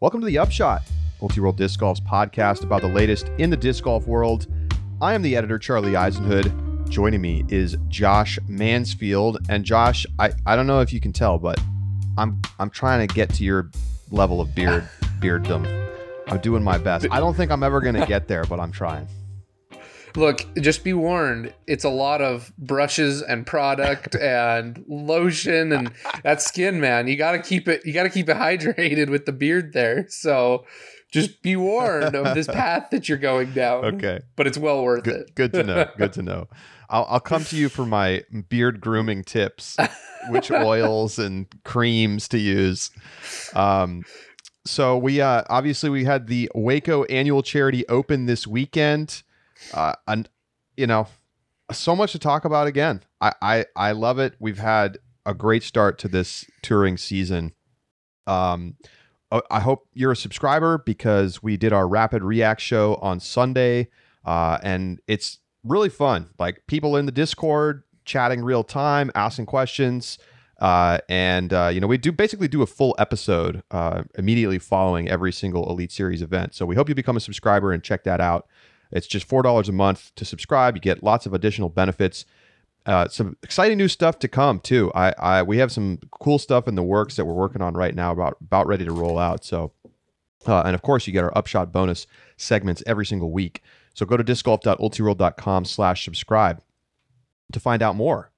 Welcome to the Upshot, Ultiworld Disc Golf's podcast about the latest in the disc golf world. I am the editor, Charlie Eisenhood. Joining me is Josh Mansfield. And Josh, I, I don't know if you can tell, but I'm I'm trying to get to your level of beard bearddom. I'm doing my best. I don't think I'm ever gonna get there, but I'm trying. Look, just be warned. It's a lot of brushes and product and lotion and that skin, man. You got to keep it. You got to keep it hydrated with the beard there. So, just be warned of this path that you're going down. Okay, but it's well worth good, it. Good to know. Good to know. I'll, I'll come to you for my beard grooming tips, which oils and creams to use. Um, so we uh, obviously we had the Waco Annual Charity Open this weekend uh, and you know, so much to talk about again. I, I I love it. We've had a great start to this touring season. Um, uh, I hope you're a subscriber because we did our rapid react show on Sunday, uh, and it's really fun. Like people in the Discord chatting real time, asking questions. Uh, and uh, you know we do basically do a full episode uh, immediately following every single Elite Series event. So we hope you become a subscriber and check that out. It's just $4 a month to subscribe. You get lots of additional benefits. Uh, some exciting new stuff to come too. I, I we have some cool stuff in the works that we're working on right now about about ready to roll out. So, uh, and of course, you get our upshot bonus segments every single week. So go to discgolf.ultiworld.com slash subscribe to find out more.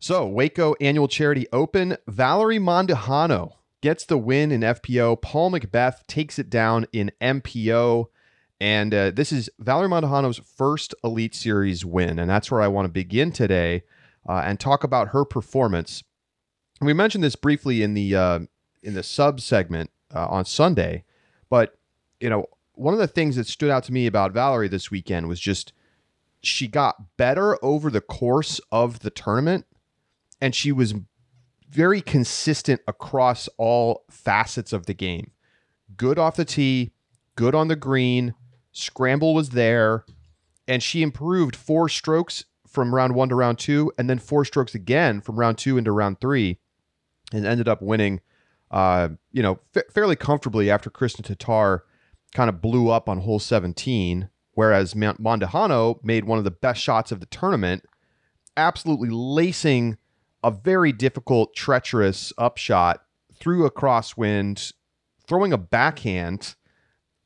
So Waco Annual Charity Open, Valerie Mandujano gets the win in FPO. Paul McBeth takes it down in MPO. And uh, this is Valerie Mandujano's first Elite Series win. And that's where I want to begin today uh, and talk about her performance. We mentioned this briefly in the uh, in the sub segment uh, on Sunday, but you know one of the things that stood out to me about Valerie this weekend was just she got better over the course of the tournament, and she was very consistent across all facets of the game. Good off the tee, good on the green, Scramble was there, and she improved four strokes from round one to round two, and then four strokes again from round two into round three, and ended up winning, uh, you know, fa- fairly comfortably after Kristin Tattar kind of blew up on hole 17, whereas Mandujano made one of the best shots of the tournament, absolutely lacing a very difficult, treacherous upshot through a crosswind, throwing a backhand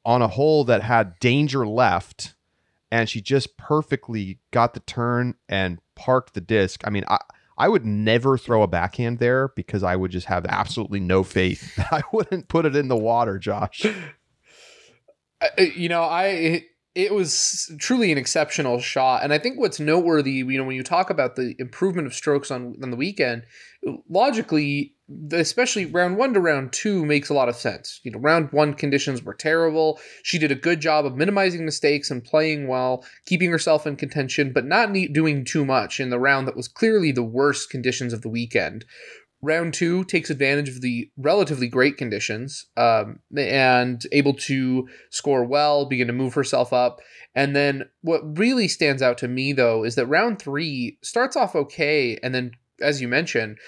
on a hole that had danger left and she just perfectly got the turn and parked the disc. I mean, I I would never throw a backhand there because I would just have absolutely no faith. I wouldn't put it in the water, Josh. Uh, uh, you know, I it was truly an exceptional shot. And I think what's noteworthy, you know, when you talk about the improvement of strokes on, on the weekend, logically, especially round one to round two makes a lot of sense. You know, round one conditions were terrible. She did a good job of minimizing mistakes and playing well, keeping herself in contention, but not doing too much in the round that was clearly the worst conditions of the weekend. Round two takes advantage of the relatively great conditions um, and able to score well, begin to move herself up. And then what really stands out to me, though, is that round three starts off okay. And then, as you mentioned,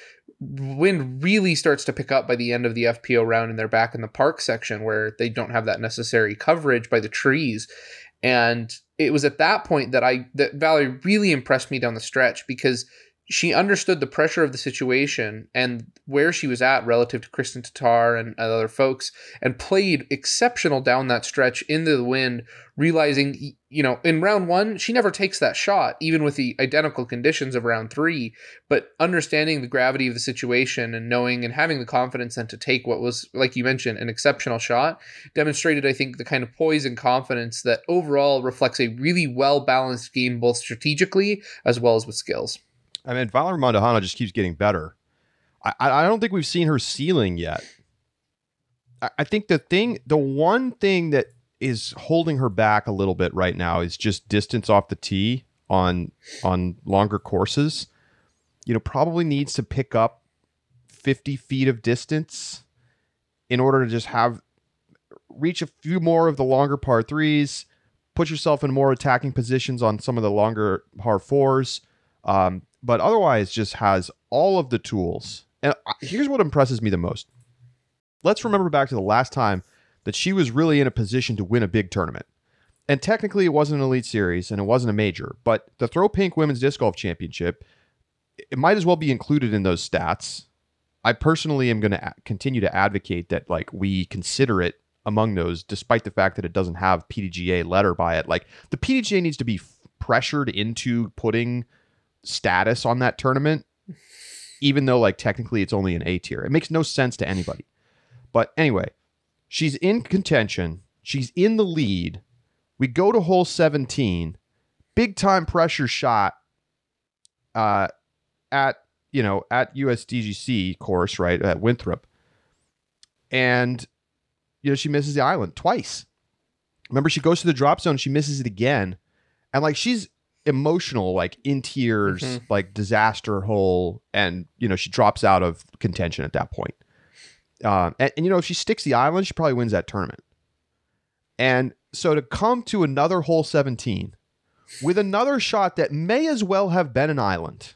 wind really starts to pick up by the end of the FPO round and they're back in the park section where they don't have that necessary coverage by the trees. And it was at that point that I that Valerie really impressed me down the stretch because she understood the pressure of the situation and where she was at relative to Kristin Tattar and other folks and played exceptional down that stretch into the wind, realizing, you know, in round one, she never takes that shot, even with the identical conditions of round three. But understanding the gravity of the situation and knowing and having the confidence then to take what was, like you mentioned, an exceptional shot demonstrated, I think, the kind of poise and confidence that overall reflects a really well balanced game, both strategically as well as with skills. I mean, Valerie Mandujano just keeps getting better. I, I don't think we've seen her ceiling yet. I, I think the thing, the one thing that is holding her back a little bit right now is just distance off the tee on on longer courses. You know, probably needs to pick up 50 feet of distance in order to just have reach a few more of the longer par threes, put yourself in more attacking positions on some of the longer par fours. Um, but otherwise just has all of the tools. And here's what impresses me the most. Let's remember back to the last time that she was really in a position to win a big tournament. And technically, it wasn't an elite series and it wasn't a major, but the Throw Pink Women's Disc Golf Championship, it might as well be included in those stats. I personally am going to continue to advocate that like we consider it among those, despite the fact that it doesn't have PDGA letter by it. Like the PDGA needs to be f- pressured into putting status on that tournament, even though like technically it's only an A tier. It makes no sense to anybody. But anyway, she's in contention. She's in the lead. We go to hole 17, big time pressure shot uh, at you know at USDGC course right at Winthrop, and you know she misses the island twice. Remember, she goes to the drop zone, she misses it again, and like she's emotional, like in tears, mm-hmm. like disaster hole, and you know she drops out of contention at that point. Um, and, and you know if she sticks the island, she probably wins that tournament. And so to come to another hole 17 with another shot that may as well have been an island,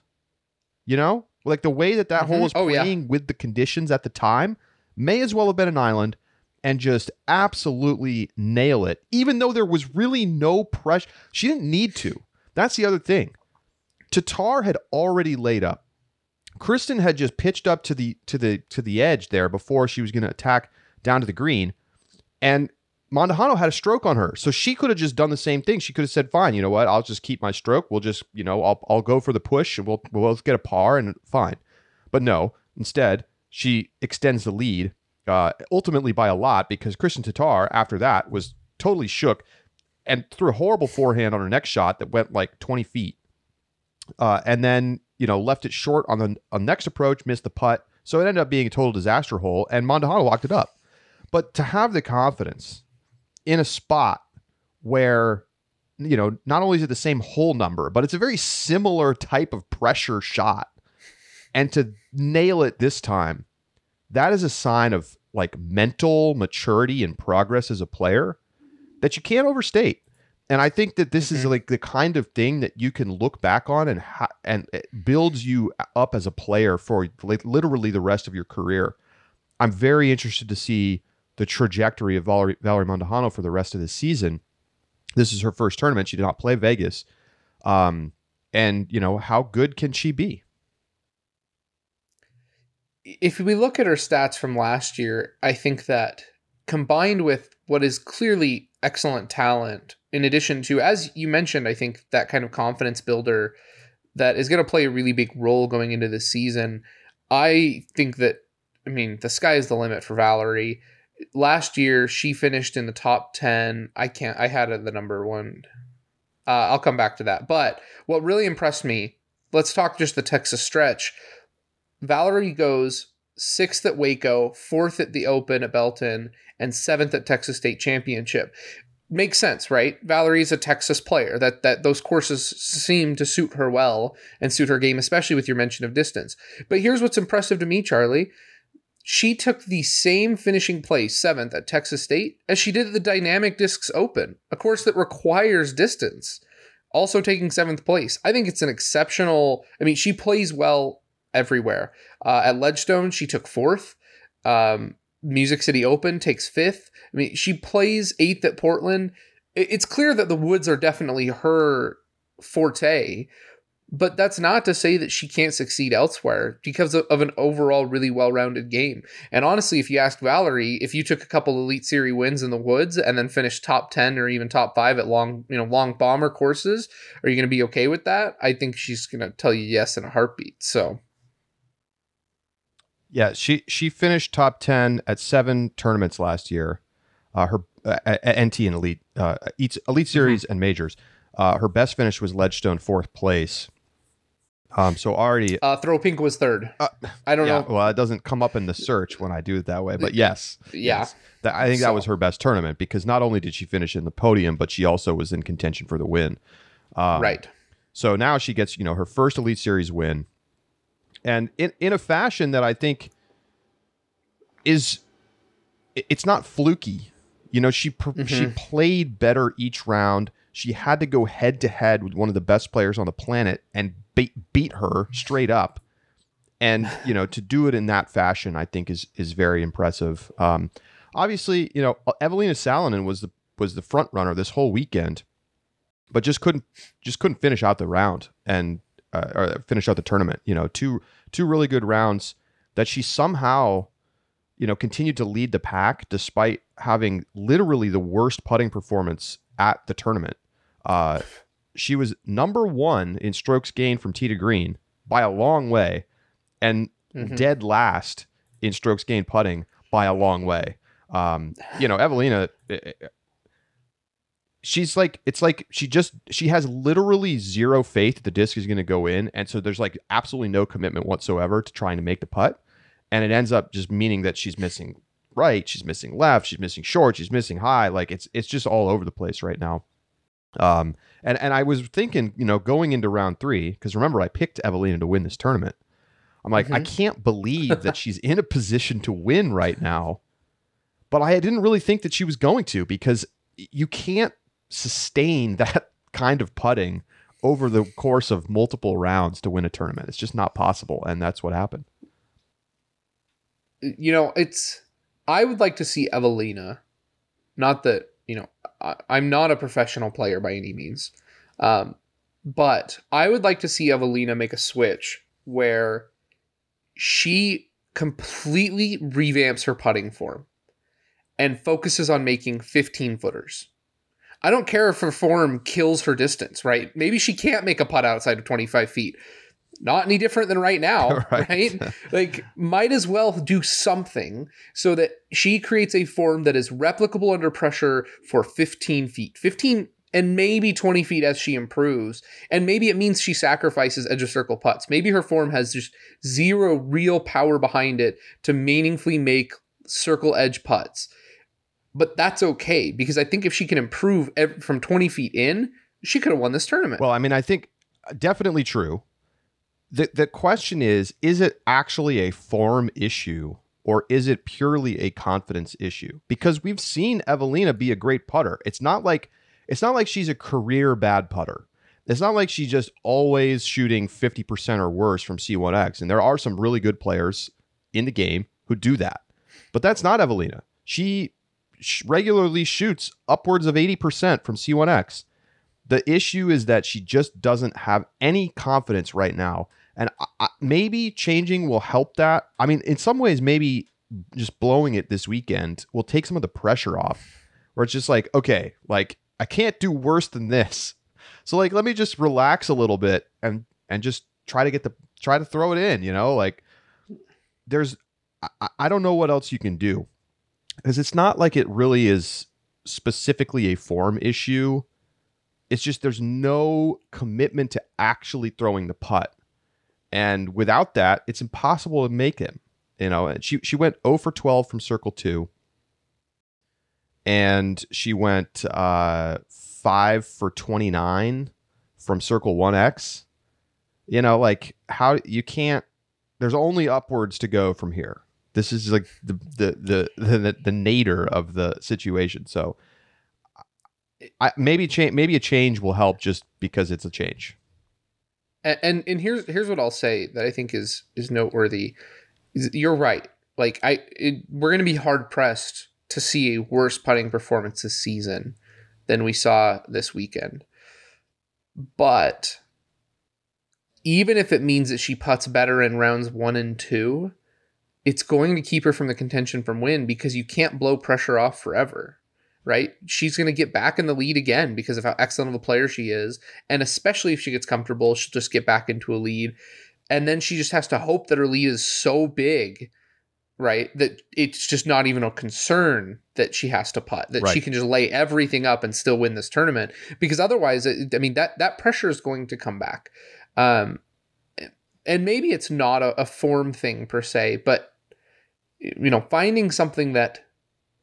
you know, like the way that that mm-hmm. hole is oh, playing yeah. with the conditions at the time, may as well have been an island and just absolutely nail it, even though there was really no pressure. She didn't need to. That's the other thing. Tattar had already laid up. Kristin had just pitched up to the to the to the edge there before she was going to attack down to the green, and Mandujano had a stroke on her, so she could have just done the same thing. She could have said, "Fine, you know what? I'll just keep my stroke. We'll just, you know, I'll I'll go for the push, and we'll we'll get a par, and fine." But no, instead she extends the lead, uh, ultimately by a lot, because Kristin Tattar after that was totally shook, and threw a horrible forehand on her next shot that went like twenty feet, uh, and then you know left it short on the on next approach, missed the putt, so it ended up being a total disaster hole, and Mandujano locked it up. But to have the confidence in a spot where you know not only is it the same hole number but it's a very similar type of pressure shot and to nail it this time that is a sign of like mental maturity and progress as a player that you can't overstate and i think that this mm-hmm. is like the kind of thing that you can look back on and ha- and it builds you up as a player for like literally the rest of your career i'm very interested to see the trajectory of Valerie, Valerie Mandujano for the rest of the season. This is her first tournament. She did not play Vegas. Um, and, you know, how good can she be? If we look at her stats from last year, I think that combined with what is clearly excellent talent, in addition to, as you mentioned, I think that kind of confidence builder that is going to play a really big role going into this season. I think that, I mean, the sky is the limit for Valerie. Last year she finished in the top 10 i can't i had the number one. Uh, i'll come back to that. But what really impressed me let's talk just the texas stretch. Valerie goes sixth at waco fourth at the open at belton and seventh at texas state championship makes sense right valerie's a texas player that that those courses seem to suit her well and suit her game especially with your mention of distance but here's what's impressive to me charlie she took the same finishing place, seventh at Texas State, as she did at the Dynamic Discs Open, a course that requires distance. Also taking seventh place. I think it's an exceptional. I mean, she plays well everywhere. Uh, at Ledgestone, she took fourth. Um, Music City Open takes fifth. I mean, she plays eighth at Portland. It's clear that the woods are definitely her forte, but that's not to say that she can't succeed elsewhere because of, of an overall really well-rounded game. And honestly, if you ask Valerie, if you took a couple elite series wins in the woods and then finished top 10 or even top 5 at long, you know, long bomber courses, are you going to be okay with that? I think she's going to tell you yes in a heartbeat. So yeah, she she finished top 10 at 7 tournaments last year. Uh, her uh, NT and elite uh, elite mm-hmm. series mm-hmm. and majors. Uh, her best finish was Ledgestone fourth place. Um, so already, uh, Throw Pink was third. Uh, I don't yeah, know. Well, it doesn't come up in the search when I do it that way, but yes, yeah. Yes. That, I think so. that was her best tournament because not only did she finish in the podium, but she also was in contention for the win. Um, right. So now she gets you know her first Elite Series win, and in in a fashion that I think is it's not fluky. You know, she mm-hmm. she played better each round. She had to go head to head with one of the best players on the planet and beat beat her straight up. And you know, to do it in that fashion, I think is is very impressive. Um, obviously, you know, Eveliina Salonen was the was the front runner this whole weekend, but just couldn't just couldn't finish out the round and uh, or finish out the tournament. You know, two two really good rounds that she somehow, you know, continued to lead the pack despite having literally the worst putting performance at the tournament. Uh, she was number one in strokes gained from tee to green by a long way, and mm-hmm. dead last in strokes gained putting by a long way. Um, you know, Eveliina, eh, eh, she's like, it's like she just, she has literally zero faith that the disc is going to go in. And so there's like absolutely no commitment whatsoever to trying to make the putt. And it ends up just meaning that she's missing right, she's missing left, she's missing short, she's missing high. Like it's, it's just all over the place right now. Um, and, and I was thinking, you know, going into round three, because remember, I picked Eveliina to win this tournament. I'm like, mm-hmm. I can't believe that she's in a position to win right now. But I didn't really think that she was going to because you can't sustain that kind of putting over the course of multiple rounds to win a tournament. It's just not possible. And that's what happened. You know, it's, I would like to see Eveliina. not that, you know, I, am not a professional player by any means. Um, but I would like to see Eveliina make a switch where she completely revamps her putting form and focuses on making 15 footers. I don't care if her form kills her distance, right? Maybe she can't make a putt outside of 25 feet. Not any different than right now, right? right? like, might as well do something so that she creates a form that is replicable under pressure for 15 feet. 15 and maybe 20 feet as she improves. And maybe it means she sacrifices edge of circle putts. Maybe her form has just zero real power behind it to meaningfully make circle edge putts. But that's okay because I think if she can improve from 20 feet in, she could have won this tournament. Well, I mean, I think uh, definitely true. The, the question is is it actually a form issue or is it purely a confidence issue? Because we've seen Eveliina be a great putter. It's not like it's not like she's a career bad putter. It's not like she's just always shooting 50% or worse from C1X. And there are some really good players in the game who do that. But that's not Eveliina. She regularly shoots upwards of 80% from C1X. The issue is that she just doesn't have any confidence right now. And I, maybe changing will help that. I mean, in some ways, maybe just blowing it this weekend will take some of the pressure off, where it's just like, okay, like I can't do worse than this. So like let me just relax a little bit and and just try to get the try to throw it in, you know? Like there's I, I don't know what else you can do. Cuz it's not like it really is specifically a form issue. It's just there's no commitment to actually throwing the putt. And without that, it's impossible to make him. You know, and she she went 0 for 12 from circle 2 and she went uh, five for 29 from Circle 1X. You know, like how you can't, there's only upwards to go from here. This is like the the the the, the of the situation. So I, maybe change maybe a change will help just because it's a change. And, and and here's here's what I'll say that I think is is noteworthy. You're right. Like I, it, we're going to be hard pressed to see a worse putting performance this season than we saw this weekend. But even if it means that she puts better in rounds one and two, it's going to keep her from the contention from win because you can't blow pressure off forever, right? She's going to get back in the lead again because of how excellent of a player she is. And especially if she gets comfortable, she'll just get back into a lead. And then she just has to hope that her lead is so big right? That it's just not even a concern that she has to putt, that right. she can just lay everything up and still win this tournament. Because otherwise, I mean, that that pressure is going to come back. Um, and maybe it's not a, a form thing per se, but you know, finding something that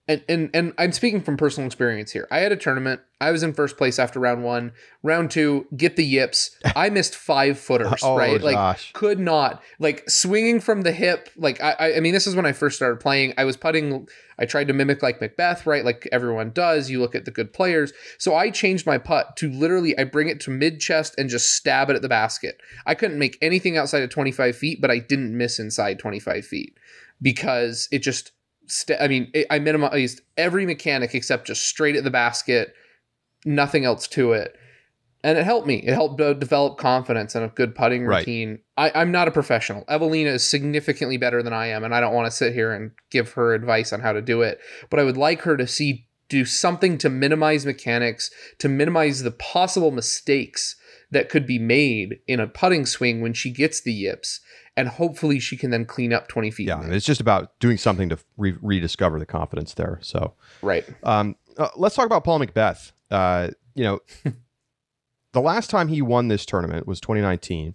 and, and and I'm speaking from personal experience here. I had a tournament. I was in first place after round one. Round two, get the yips. I missed five footers. oh, right, like gosh. could not like swinging from the hip. Like I, I mean, this is when I first started playing. I was putting. I tried to mimic like McBeth, right? Like everyone does. You look at the good players. So I changed my putt to literally. I bring it to mid chest and just stab it at the basket. I couldn't make anything outside of 25 feet, but I didn't miss inside 25 feet because it just st- I mean, I minimized every mechanic except just straight at the basket, nothing else to it. And it helped me. It helped develop confidence and a good putting Right. routine. I, I'm not a professional. Eveliina is significantly better than I am, and I don't want to sit here and give her advice on how to do it. But I would like her to see do something to minimize mechanics, to minimize the possible mistakes that could be made in a putting swing when she gets the yips. And hopefully she can then clean up 20 feet. Yeah, it's just about doing something to re- rediscover the confidence there. So, Right. um, uh, let's talk about Paul McBeth. Uh, you know, the last time he won this tournament was 2019,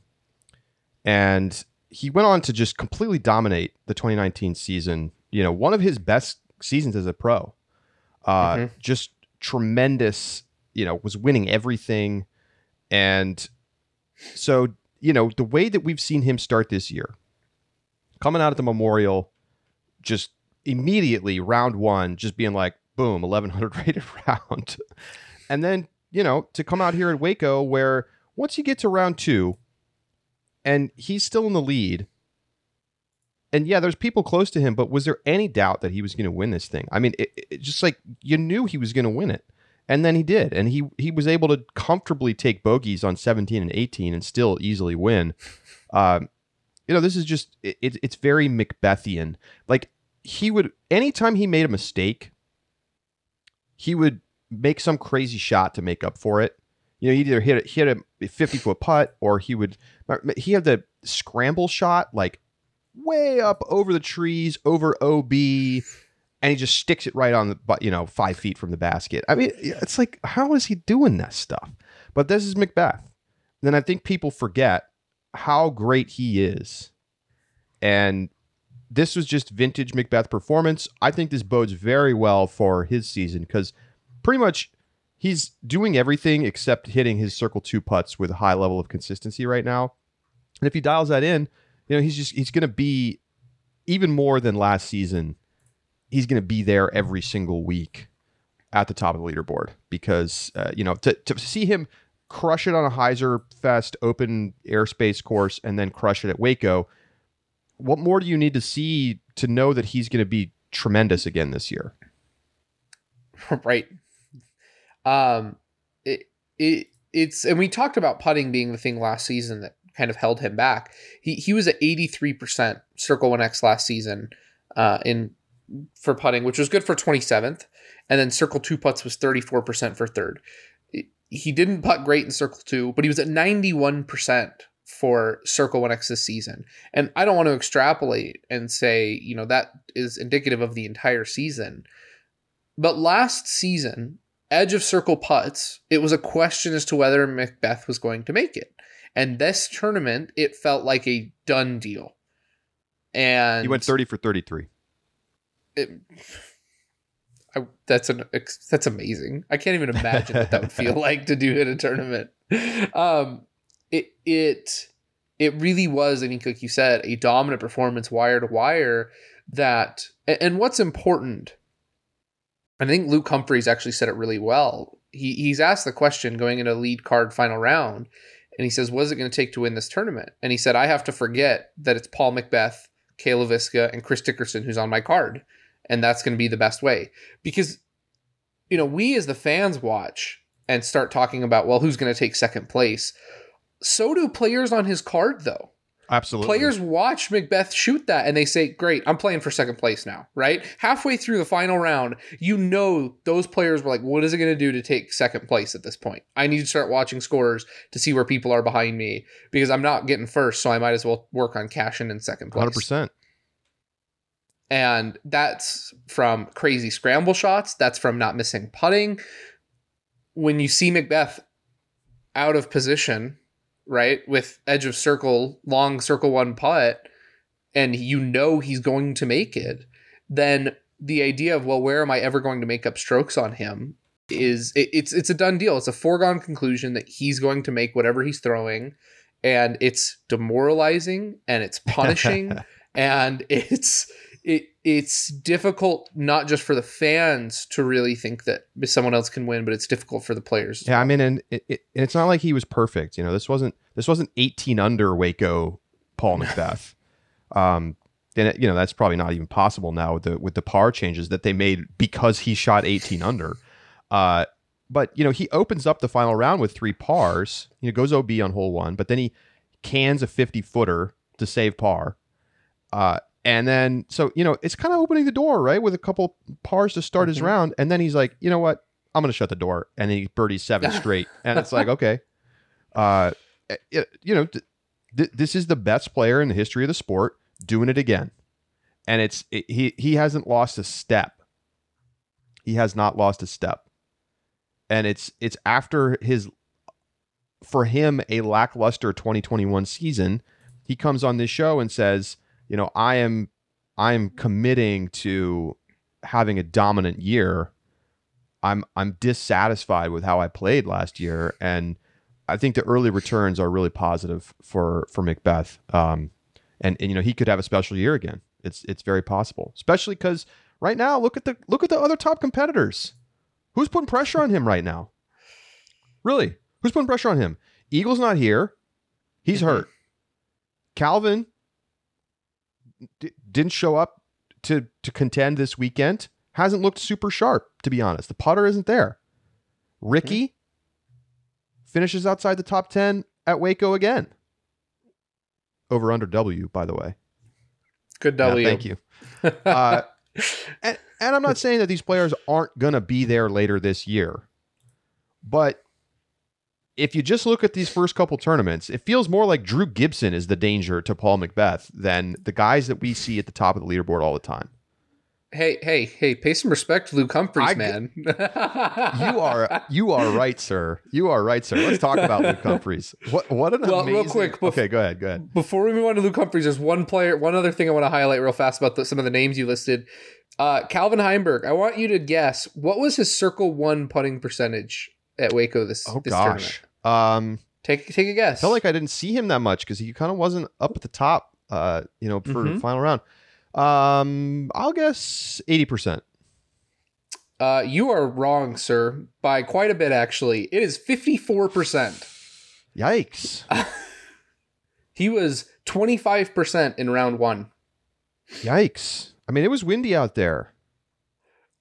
and he went on to just completely dominate the 2019 season. You know, one of his best seasons as a pro. Uh, Mhm. Just tremendous. You know, was winning everything, and so you know the way that we've seen him start this year, coming out at the Memorial, just immediately round one, just being like, boom, 1100 rated round. And then, you know, to come out here at Waco, where once you get to round two and he's still in the lead, and yeah, there's people close to him, but was there any doubt that he was going to win this thing? I mean, it, it just like you knew he was going to win it. And then he did. And he he was able to comfortably take bogeys on 17 and 18 and still easily win. Um, you know, this is just it, it- it's very Macbethian. Like he would anytime he made a mistake, he would make some crazy shot to make up for it. You know, he'd either hit a, hit a 50 foot putt or he would he had the scramble shot like way up over the trees over OB and he just sticks it right on the bu- you know 5 feet from the basket. I mean, it's like how is he doing that stuff? But this is McBeth. Then I think people forget how great he is. And this was just vintage McBeth performance. I think this bodes very well for his season because pretty much he's doing everything except hitting his circle two putts with a high level of consistency right now. And if he dials that in, you know, he's just he's going to be even more than last season. He's going to be there every single week at the top of the leaderboard because uh, you know to to see him crush it on a Heiser Fest open airspace course and then crush it at Waco. What more do you need to see to know that he's going to be tremendous again this year? right. Um, it, it it's and we talked about putting being the thing last season that kind of held him back. He he was at eighty three percent Circle One X last season, uh, in for putting, which was good for twenty seventh, and then Circle Two putts was thirty four percent for third. He didn't putt great in Circle Two, but he was at ninety one percent for Circle One X this season. And I don't want to extrapolate and say you know that is indicative of the entire season. But last season, edge of circle putts, it was a question as to whether McBeth was going to make it. And this tournament, it felt like a done deal. And He went 30 for 33. It, I, that's an that's amazing. I can't even imagine what that would feel like to do in a tournament. Um, it it it really was, I think, like you said, a dominant performance, wire to wire. That and, what's important, I think Luke Humphries actually said it really well. He he's asked the question going into lead card final round, and he says, "What is it going to take to win this tournament?" And he said, "I have to forget that it's Paul McBeth, Kayla Viska, and Chris Dickerson who's on my card." And that's going to be the best way. Because you know we as the fans watch and start talking about well who's going to take second place? So do players on his card though. Absolutely. players watch mcbeth shoot that and they say great i'm playing for second place now right? Halfway through the final round you know those players were like what is it going to do to take second place at this point? I need to start watching scores to see where people are behind me because i'm not getting first so i might as well work on cashing in second place. 100%. And that's from crazy scramble shots. That's from not missing putting. When you see McBeth out of position, right, with edge of circle, long circle one putt, and you know he's going to make it, then the idea of well, where am I ever going to make up strokes on him is it, it's it's a done deal. It's a foregone conclusion that he's going to make whatever he's throwing, and it's demoralizing and it's punishing and it's it it's difficult not just for the fans to really think that someone else can win, but it's difficult for the players. Yeah, I mean, and it, it, it's not like he was perfect. You know, this wasn't this wasn't 18 under Waco Paul McBeth. um, and it, you know that's probably not even possible now with the with the par changes that they made because he shot 18 under. Uh, but you know he opens up the final round with three pars. You know goes OB on hole one, but then he cans a 50 footer to save par. Uh, and then so you know it's kind of opening the door right with a couple pars to start his Mhm. round, and then he's like, you know what, I'm gonna shut the door, and then he birdies seven straight, and it's like okay, uh, it, you know. Th- th- this is the best player in the history of the sport doing it again. And it's it, he he hasn't lost a step. He has not lost a step. And it's it's after his for him a lackluster 2021 season he comes on this show and says you know i am i am committing to having a dominant year. I'm i'm dissatisfied with how i played last year and i think the early returns are really positive for for mcbeth. Um and, and you know he could have a special year again. It's it's very possible especially because right now look at the look at the other top competitors. Who's putting pressure on him right now? Really? Who's putting pressure on him? Eagle's not here. He's Mhm. hurt. Calvin d- didn't show up to to contend this weekend hasn't looked super sharp to be honest. The putter isn't there. Ricky finishes outside the top 10 at waco again. Over under w by the way. Good Yeah, W. thank you. Uh, and, and I'm not saying that these players aren't going to be there later this year, but if you just look at these first couple tournaments, it feels more like Drew Gibson is the danger to Paul McBeth than the guys that we see at the top of the leaderboard all the time. hey, hey, hey! Pay some respect to Luke Humphries, I- man. You are you are right, sir. You are right, sir. Let's talk about Luke Humphries. What what an Well, real quick, bef- okay, go ahead. Go ahead. Before we move on to Luke Humphries, there's one player, one other thing I want to highlight real fast about the, some of the names you listed. Uh, Calvin Heimberg. I want you to guess what was his circle one putting percentage at Waco this Oh this tournament. gosh. Um, Take take a guess. I felt like I didn't see him that much because he kind of wasn't up at the top. Uh, you know, for the Mhm. final round. Um, I'll guess eighty percent. uh, you are wrong, sir, by quite a bit. Actually, it is fifty four percent. Yikes! He was twenty five percent in round one. Yikes! I mean, it was windy out there.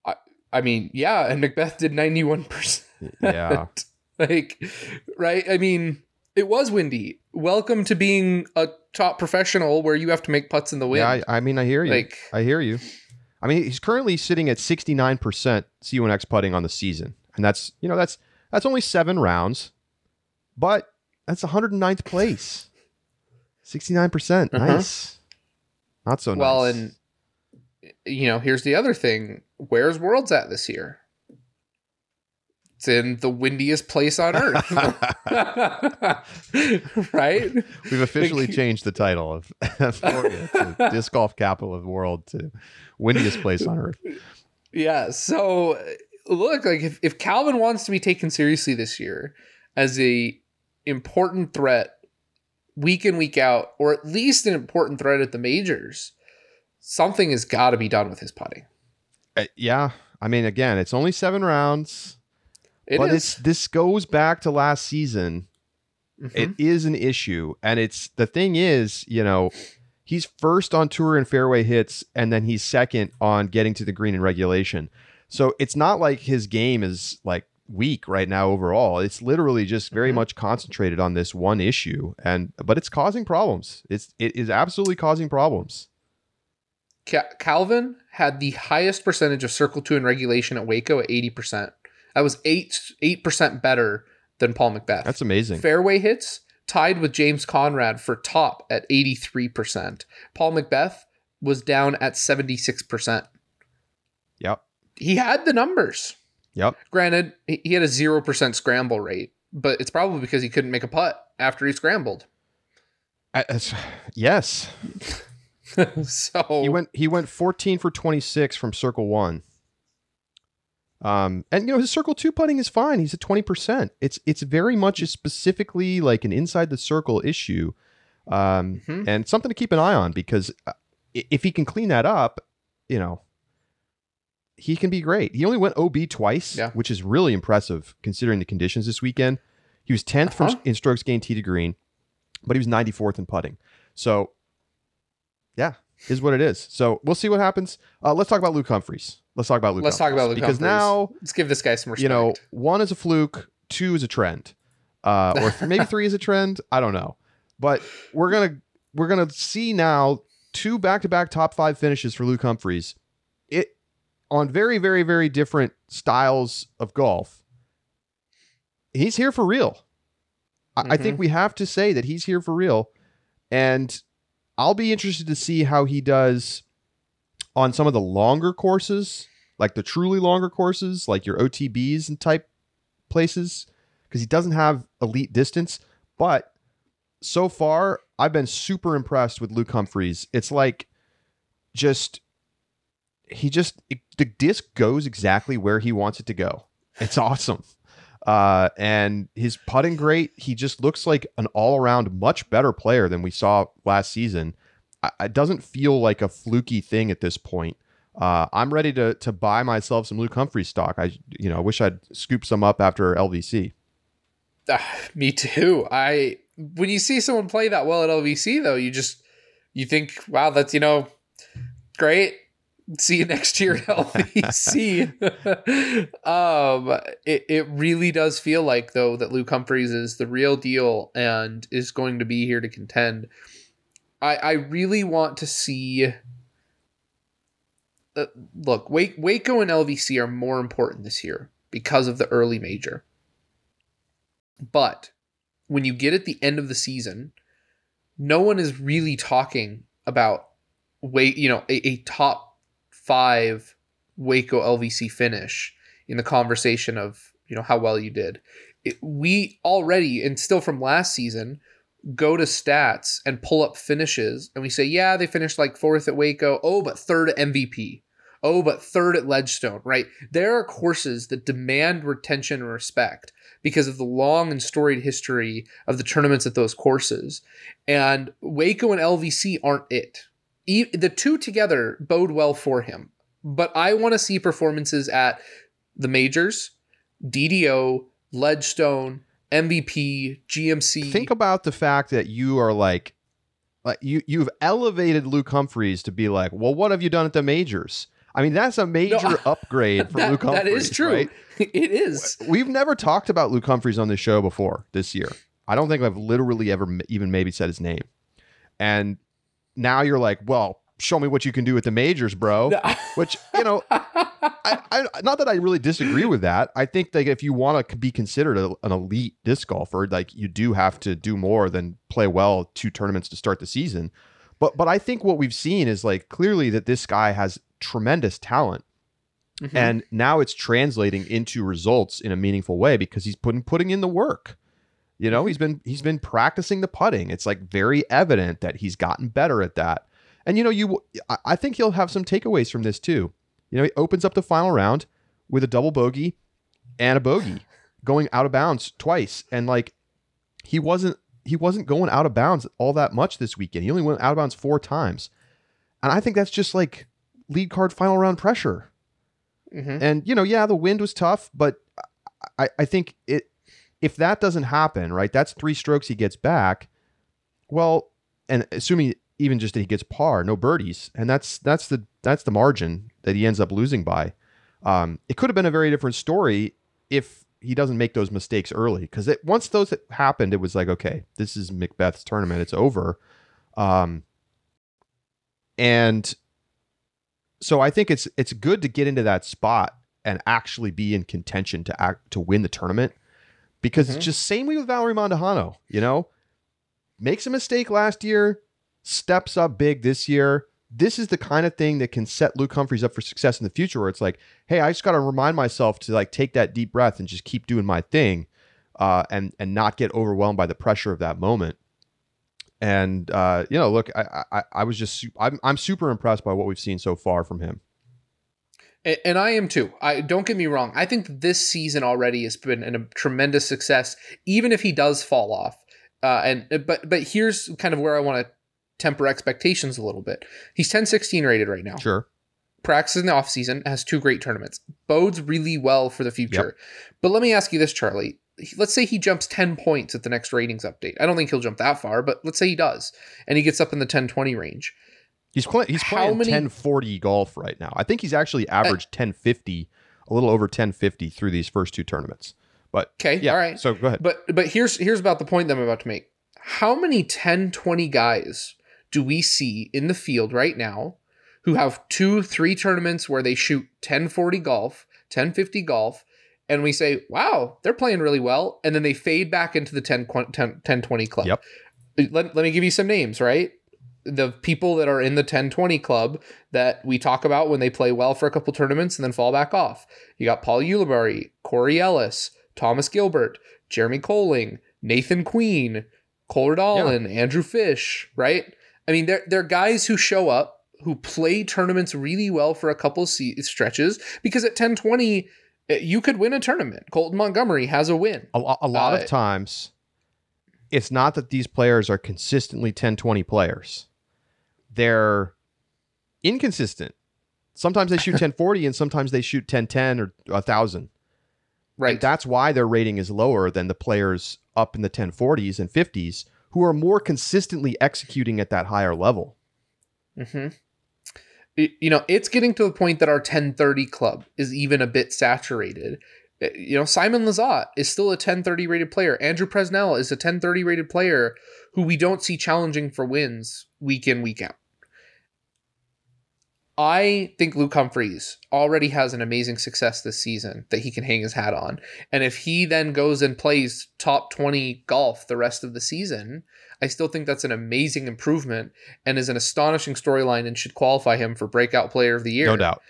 I, I mean, yeah, and McBeth did ninety one percent. Yeah. like right i mean it was windy welcome to being a top professional where you have to make putts in the wind yeah. I, I mean, I hear you. like I hear you. I mean, he's currently sitting at sixty nine percent C1X putting on the season, and that's you know that's that's only seven rounds, but that's 109th place. Sixty nine percent. Uh-huh. Nice. Not so well nice. Well, and you know here's the other thing where's worlds at this year it's in the windiest place on earth right We've officially Like- changed the title of Florida to disc golf capital of the world to windiest place on earth. Yeah. So look, like if, if Calvin wants to be taken seriously this year as a important threat week in, week out, or at least an important threat at the majors, something has got to be done with his putting. Uh, yeah, I mean, again, it's only seven rounds, It but is. it's this goes back to last season. Mhm. It is an issue, and it's the thing is, you know, he's first on tour in fairway hits, and then he's second on getting to the green in regulation. So it's not like his game is like weak right now overall. It's literally just very Mhm. much concentrated on this one issue, and but it's causing problems. It's it is absolutely causing problems. Calvin had the highest percentage of circle two in regulation at Waco at 80%. That was 8 8% better than Paul McBeth. That's amazing. Fairway hits tied with James Conrad for top at 83%. Paul McBeth was down at 76%. Yep. He had the numbers. Yep. Granted, he had a 0% scramble rate, but it's probably because he couldn't make a putt after he scrambled. I- it's- yes, so he went he went 14 for 26 from circle one um and you know his circle two putting is fine he's at 20% it's it's very much a specifically like an inside the circle issue um Mhm. and something to keep an eye on because uh, if he can clean that up you know he can be great he only went ob twice Yeah. which is really impressive considering the conditions this weekend he was 10th Uh-huh. from in strokes gained tee to green but he was 94th in putting so yeah is what it is. So we'll see what happens. Uh, let's talk about Luke Humphries. Let's talk about Luke. Let's talk about Luke because Humphries. now Let's give this guy some respect. you know one is a fluke, two is a trend, uh, or th- maybe three is a trend. I don't know, but we're gonna we're gonna see now two back to back top five finishes for Luke Humphries. It on very very very different styles of golf. He's here for real. I, I think we have to say that he's here for real, and I'll be interested to see how he does on some of the longer courses, like the truly longer courses, like your OTBs and type places, because he doesn't have elite distance. But so far, I've been super impressed with Luke Humphries. It's like just he just it, the disc goes exactly where he wants it to go. It's awesome. Uh, and his putting great. He just looks like an all around much better player than we saw last season. I, it doesn't feel like a fluky thing at this point. Uh, I'm ready to to buy myself some Luke Humphries stock. I you know wish I'd scoop some up after LVC. Ah, me too. I when you see someone play that well at LVC though, you just you think, wow, that's you know great. See you next year at LVC. um, it it really does feel like though that Luke Humphries is the real deal and is going to be here to contend. I I really want to see. Uh, look, Wake, Waco and LVC are more important this year because of the early major. But when you get at the end of the season, no one is really talking about wait, you know, a, a top five Waco LVC finish in the conversation of you know how well you did. It, we already and still from last season go to stats and pull up finishes and we say yeah they finished like fourth at Waco oh but third at MVP oh but third at Ledgestone right there are courses that demand retention and respect because of the long and storied history of the tournaments at those courses. And Waco and LVC aren't it. E- the two together bode well for him. But I want to see performances at the majors, DDO, Ledgestone, MVP, GMC. Think about the fact that you are like, like you you've elevated Luke Humphries to be like, well, what have you done at the majors? I mean, that's a major No, upgrade for that, Luke Humphries. that is true. right? It is. We've never talked about Luke Humphries on this show before this year. I don't think I've literally ever m- even maybe said his name. And now you're like, well, show me what you can do at the majors, bro. Which, you know, I, I, not that I really disagree with that. I think that if you want to be considered a, an elite disc golfer, like you do have to do more than play well two tournaments to start the season. But but I think what we've seen is like clearly that this guy has tremendous talent Mhm. and now it's translating into results in a meaningful way because he's putting putting in the work you know he's been he's been practicing the putting. It's like very evident that he's gotten better at that. And you know you I- think he'll have some takeaways from this too. You know he opens up the final round with a double bogey and a bogey going out of bounds twice. And like he wasn't he wasn't going out of bounds all that much this weekend. He only went out of bounds four times. And i think that's just like lead card final round pressure. Mhm. and you know, yeah, the wind was tough, but I, I think it if that doesn't happen, right, that's three strokes he gets back. Well, and assuming even just that he gets par, no birdies, and that's that's the that's the margin that he ends up losing by. Um, it could have been a very different story if he doesn't make those mistakes early, because once those happened, it was like, okay, this is McBeth's tournament, it's over. Um, and so I think it's it's good to get into that spot and actually be in contention to act to win the tournament because Mhm. it's just same way with Valerie Mandujano, you know, makes a mistake last year, steps up big this year. This is the kind of thing that can set Luke Humphries up for success in the future where it's like, hey, I just got to remind myself to like take that deep breath and just keep doing my thing uh, and and not get overwhelmed by the pressure of that moment. And uh, you know, look, I I, I was just I'm I'm super impressed by what we've seen so far from him. And I am too. I don't get me wrong. I think this season already has been a tremendous success, even if he does fall off. Uh, and but but here's kind of where I want to temper expectations a little bit. He's 10-16 rated right now. Sure. Practices in the offseason, has two great tournaments. Bodes really well for the future. But let me ask you this, Charlie. Let's say he jumps 10 points at the next ratings update. I don't think he'll jump that far, but let's say he does. And he gets up in the 10-20 range. He's playing. He's playing many- 1040 golf right now. I think he's actually averaged 1050, a little over 1050 through these first two tournaments. But Okay, yeah, all right. So go ahead. But but here's here's about the point that I'm about to make. How many 10, 20 guys do we see in the field right now who have two, three tournaments where they shoot 1040 golf, 1050 golf, and we say, wow, they're playing really well, and then they fade back into the 10, 10, 1020 club. Yep. Let, let me give you some names, right? The people that are in the 1020 club that we talk about when they play well for a couple tournaments and then fall back off. You got Paul Ulibarri, Corey Ellis, Thomas Gilbert, Jeremy Koling, Nathan Queen, Kohler Dolan, Andrew Fish, right? I mean, they're, they're guys who show up, who play tournaments really well for a couple stretches, because at 1020, eh, you could win a tournament. Colten Montgomery has a win. a, a lot uh, of times, it's not that these players are consistently 1020 players. They're inconsistent. Sometimes they shoot 1040 and sometimes they shoot 1010 or 1000. Right. And that's why their rating is lower than the players up in the 1040s and 50s who are more consistently executing at that higher level. Mm-hmm. You know, it's getting to the point that our 1030 club is even a bit saturated. Uh, You know, Simon Lizotte is still a 1030 rated player. Andrew Presnell is a 1030 rated player who we don't see challenging for wins week in, week out. I think Luke Humphries already has an amazing success this season that he can hang his hat on. And if he then goes and plays top 20 golf the rest of the season, I still think that's an amazing improvement and is an astonishing storyline and should qualify him for breakout player of the year. No doubt.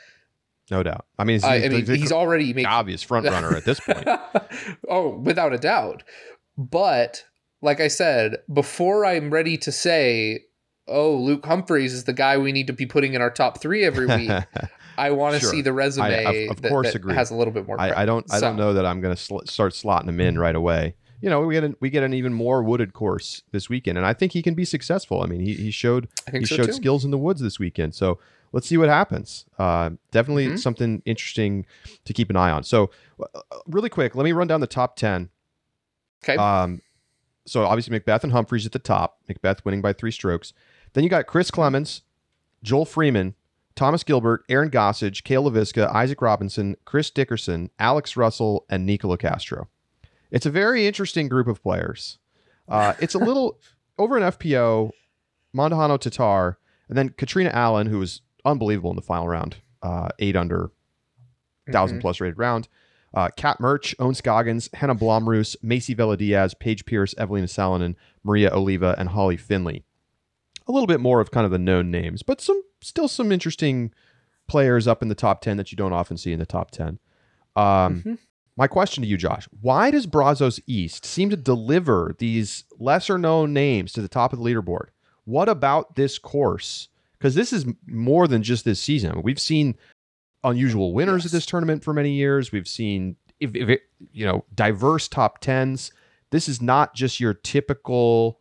No doubt. I mean, he's, I, mean, he's already making obvious front runner at this point. oh, without a doubt. But like I said, before I'm ready to say, "Oh, Luke Humphries is the guy we need to be putting in our top three every week," I want to Sure. see the resume I- of- of that, course that agree. has a little bit more. I. I don't. I don't know that I'm going to sl- start slotting him in right away. You know, we get an, we get an even more wooded course this weekend, and I think he can be successful. I mean, he, he showed he so showed too. skills in the woods this weekend. So let's see what happens. Uh, definitely Mhm. something interesting to keep an eye on. So, uh, really quick, let me run down the top ten. Okay. Um, so obviously McBeth and Humphries at the top. McBeth winning by three strokes. Then you got Chris Clemons, Joel Freeman, Thomas Gilbert, Aaron Gossage, Cale Leiviska, Isaac Robinson, Chris Dickerson, Alex Russell, and Nikko Locastro. It's a very interesting group of players. Uh, it's a little over an FPO, Mandujano Tattar, and then Catrina Allen, who was unbelievable in the final round, uh, eight under, thousand Mhm. plus rated round. Uh, Kat Mertsch, Ohn Scoggins, Henna Blomroos, Macie Velediaz, Paige Pierce, Eveliina Salonen, Maria Oliva, and Holly Finley. A little bit more of kind of the known names, but some still some interesting players up in the top 10 that you don't often see in the top 10. Um, Mhm. My question to you, Josh, why does Brazos East seem to deliver these lesser known names to the top of the leaderboard? What about this course? Because this is more than just this season. We've seen unusual winners Yes. at this tournament for many years. We've seen if, if it, you know diverse top tens. This is not just your typical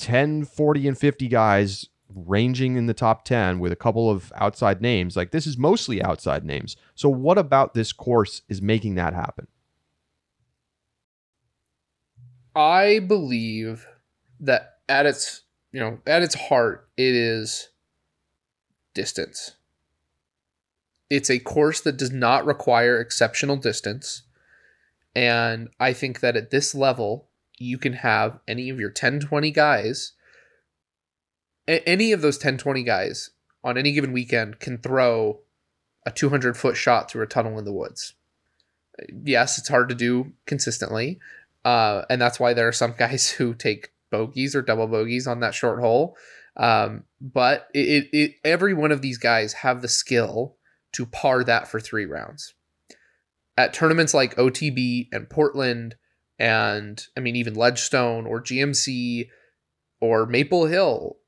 10, 40, and 50 guys ranging in the top 10 with a couple of outside names. Like this is mostly outside names. So what about this course is making that happen? I believe that at its you know at its heart it is distance. It's a course that does not require exceptional distance. And I think that at this level, you can have any of your 10 20 guys, a- any of those 10 20 guys on any given weekend can throw a 200 foot shot through a tunnel in the woods. Yes, it's hard to do consistently. Uh, and that's why there are some guys who take bogeys or double bogeys on that short hole. Um, but it, it, it, every one of these guys have the skill to par that for three rounds. At tournaments like OTB and Portland, and I mean, even Ledgestone or GMC or Maple Hill,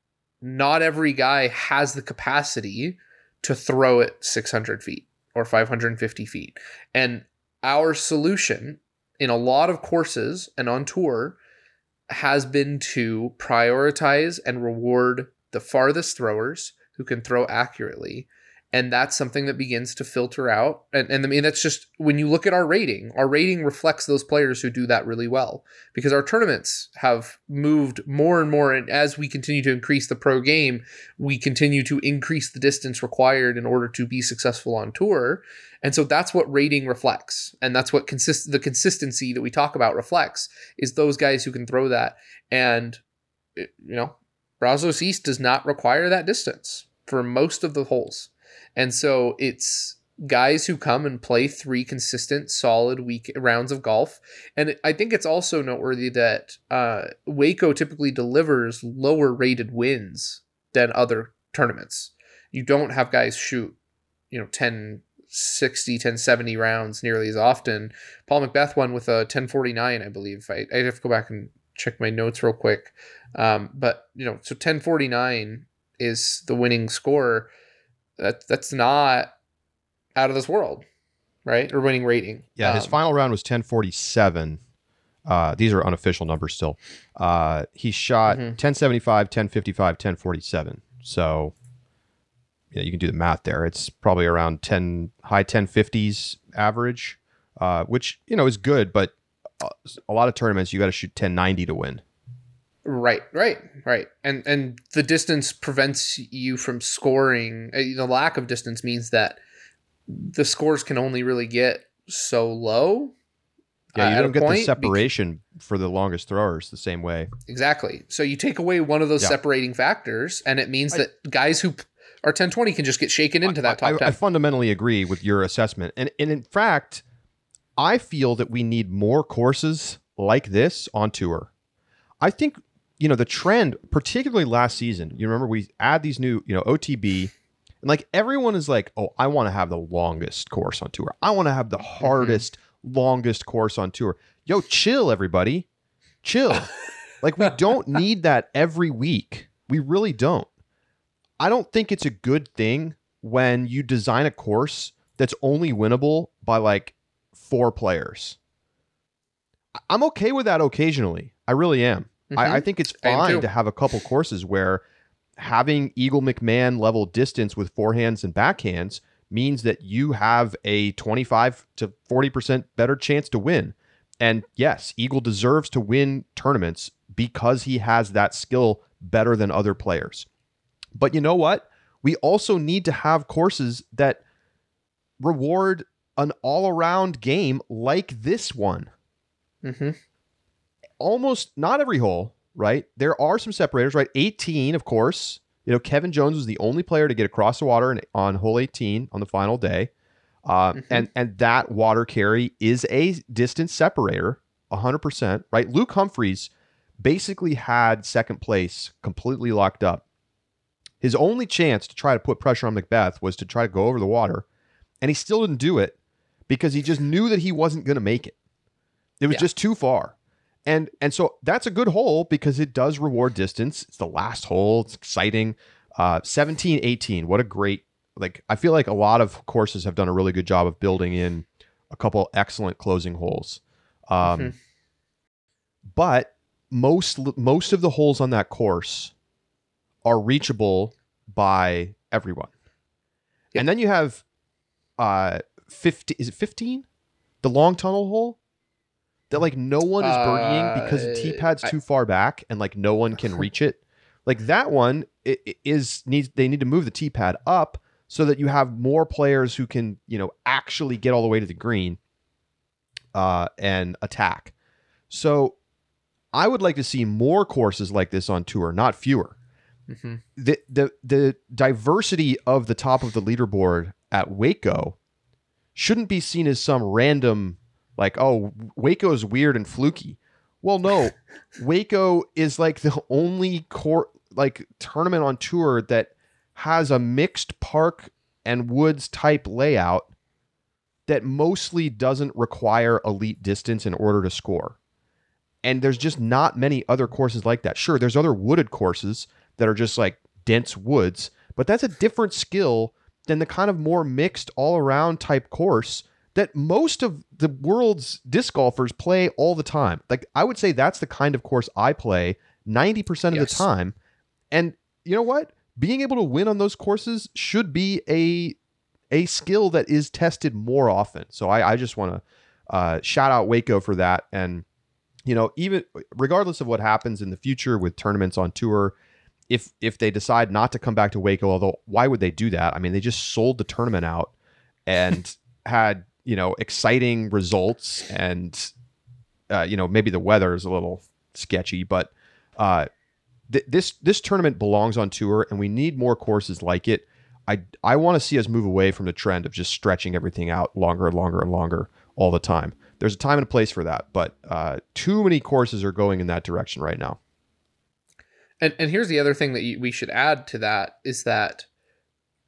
not every guy has the capacity to throw it 600 feet or 550 feet. And our solution in a lot of courses and on tour has been to prioritize and reward the farthest throwers who can throw accurately and that's something that begins to filter out. And, and i mean that's just when you look at our rating our rating reflects those players who do that really well because our tournaments have moved more and more. And as we continue to increase the pro game we continue to increase the distance required in order to be successful on tour. And so that's what rating reflects. And that's what consist the consistency that we talk about reflects is those guys who can throw that. And you know brazos east does not require that distance for most of the holes and so it's guys who come and play three consistent, solid week rounds of golf. And I think it's also noteworthy that uh, Waco typically delivers lower rated wins than other tournaments. You don't have guys shoot, you know, 10 60, 1070 rounds nearly as often. Paul McBeth won with a 1049, I believe. I, I'd have to go back and check my notes real quick. Um, but, you know, so 1049 is the winning score that that's not out of this world, right? Or winning rating. Yeah, um, his final round was 1047. Uh, these are unofficial numbers still. Uh, he shot mm-hmm. 1075, 1055, 1047. So yeah, you can do the math there. It's probably around 10 high 1050s average, uh, which you know is good, but uh, a lot of tournaments you got to shoot 1090 to win. Right, right, right. And and the distance prevents you from scoring. Uh, the lack of distance means that the scores can only really get so low. Yeah, you uh, don't get the separation for the longest throwers the same way. Exactly. So you take away one of those yeah. separating factors, and it means I, that guys who are 1020 can just get shaken into that top I, 10. I fundamentally agree with your assessment. And, and in fact, I feel that we need more courses like this on tour. I think you know the trend, particularly last season. You remember we add these new, you know, OTB, and like everyone is like, oh, I want to have the longest course on tour. I want to have the mm-hmm. hardest, mm-hmm. longest course on tour. Yo, chill, everybody, chill. like we don't need that every week. We really don't. I don't think it's a good thing when you design a course that's only winnable by like four players. I'm okay with that occasionally. I really am. Mm-hmm. I, I, think it's fine to have a couple courses where having Eagle McMahon level distance with forehands and backhands means that you have a 25 to 40% better chance to win. And yes, Eagle deserves to win tournaments because he has that skill better than other players. But you know what? We also need to have courses that reward an all around game like this one. Mm-hmm almost not every hole, right? There are some separators, right? 18, of course. You know, Kevin Jones was the only player to get across the water on hole 18 on the final day. Uh, mm-hmm. and and that water carry is a distance separator 100% right luke humphries basically had second place completely locked up his only chance to try to put pressure on mcbeth was to try to go over the water and he still didn't do it because he just knew that he wasn't going to make it it was yeah. just too far and and so that's a good hole because it does reward distance. It's the last hole. It's exciting. Uh, 17, 18. What a great like I feel like a lot of courses have done a really good job of building in a couple excellent closing holes. Um, mm-hmm. but most most of the holes on that course are reachable by everyone. Yep. And then you have uh 50 is it 15? The long tunnel hole? That like no one is birdieing because the tee uh, pad's too far back and like no one can reach it. Like that one it, it is needs they need to move the tee pad up so that you have more players who can you know actually get all the way to the green uh, and attack. So I would like to see more courses like this on tour, not fewer. Mm-hmm. The the the diversity of the top of the leaderboard at Waco shouldn't be seen as some random like, oh, Waco's weird and fluky. Well, no, Waco is like the only court like tournament on tour that has a mixed park and woods type layout that mostly doesn't require elite distance in order to score. And there's just not many other courses like that. Sure, there's other wooded courses that are just like dense woods, but that's a different skill than the kind of more mixed all around type course that most of the world's disc golfers play all the time. Like I would say that's the kind of course I play 90% of yes. the time. And you know what? Being able to win on those courses should be a a skill that is tested more often. So I, I just want to uh, shout out Waco for that. And you know, even regardless of what happens in the future with tournaments on tour, if if they decide not to come back to Waco, although why would they do that? I mean, they just sold the tournament out and had you know exciting results, and uh, you know maybe the weather is a little sketchy, but uh, th- this this tournament belongs on tour, and we need more courses like it. I I want to see us move away from the trend of just stretching everything out longer and longer and longer all the time. There's a time and a place for that, but uh, too many courses are going in that direction right now. And and here's the other thing that you, we should add to that is that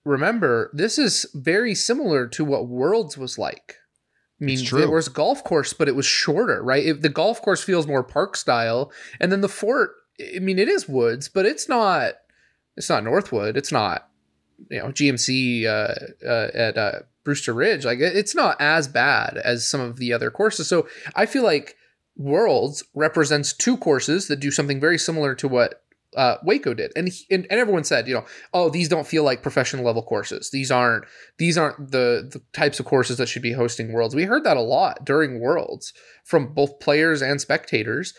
remember this is very similar to what Worlds was like. I mean, it was a golf course, but it was shorter, right? If the golf course feels more park style, and then the fort. I mean, it is woods, but it's not. It's not Northwood. It's not, you know, GMC uh, uh, at uh, Brewster Ridge. Like, it- it's not as bad as some of the other courses. So I feel like Worlds represents two courses that do something very similar to what uh, Waco did, and, he, and and everyone said, you know, oh, these don't feel like professional level courses. These aren't these aren't the the types of courses that should be hosting Worlds. We heard that a lot during Worlds from both players and spectators.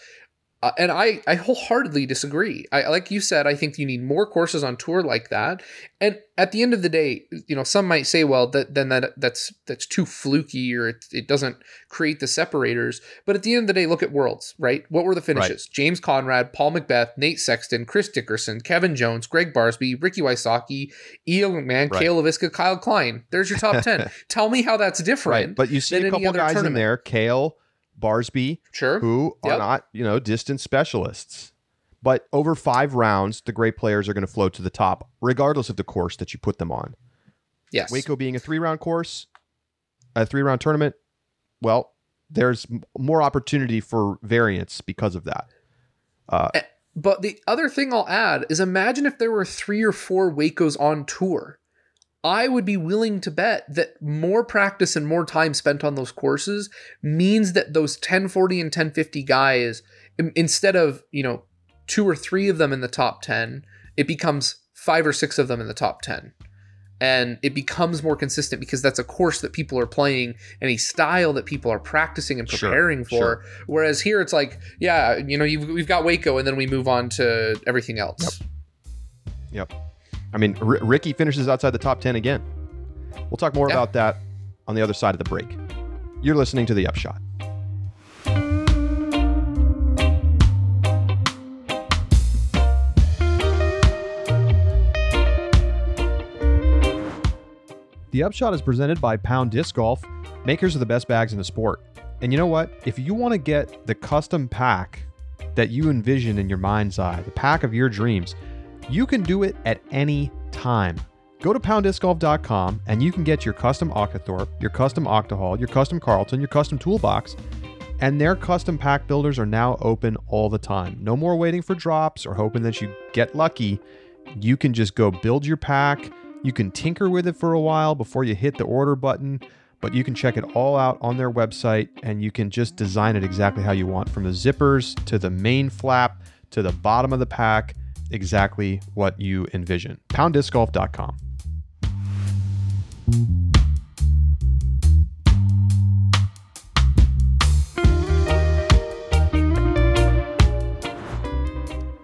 Uh, and I, I wholeheartedly disagree. I like you said, I think you need more courses on tour like that. And at the end of the day, you know, some might say, well, that then that that's that's too fluky or it, it doesn't create the separators. But at the end of the day, look at Worlds, right? What were the finishes? James Conrad, Paul McBeth, Nate Sexton, Chris Dickerson, Kevin Jones, Greg Barsby, Ricky Wysocki, Ian McMahon, Right. Cale Leiviska, Kyle Klein. There's your top 10. Tell me how that's different. Right, but you see a couple guys in there, Cale, Barsby, Sure. who are Yep. not, you know, distance specialists. But over five rounds, the great players are going to float to the top, regardless of the course that you put them on. Yes. Waco being a three round course, a three round tournament, well, there's m- more opportunity for variance because of that. Uh, But the other thing I'll add is imagine if there were three or four Wacos on tour. I would be willing to bet that more practice and more time spent on those courses means that those 1040 and 1050 guys, instead of, you know, two or three of them in the top 10, it becomes five or six of them in the top 10. And it becomes more consistent because that's a course that people are playing and a style that people are practicing and Sure, preparing for. sure. Whereas here it's like, yeah, you know, you've, we've got Waco and then we move on to everything else. Yep. I mean, R- Ricky finishes outside the top 10 again. We'll talk more Yeah. about that on the other side of the break. You're listening to The Upshot. The Upshot is presented by Pound Disc Golf, makers of the best bags in the sport. And you know what? If you want to get the custom pack that you envision in your mind's eye, the pack of your dreams, you can do it at any time. Go to pounddiscgolf.com and you can get your custom Octothorpe, your custom Octahall, your custom Carlton, your custom toolbox, and their custom pack builders are now open all the time. No more waiting for drops or hoping that you get lucky. You can just go build your pack. You can tinker with it for a while before you hit the order button, but you can check it all out on their website and you can just design it exactly how you want from the zippers to the main flap to the bottom of the pack, exactly what you envision. PoundDiscGolf.com.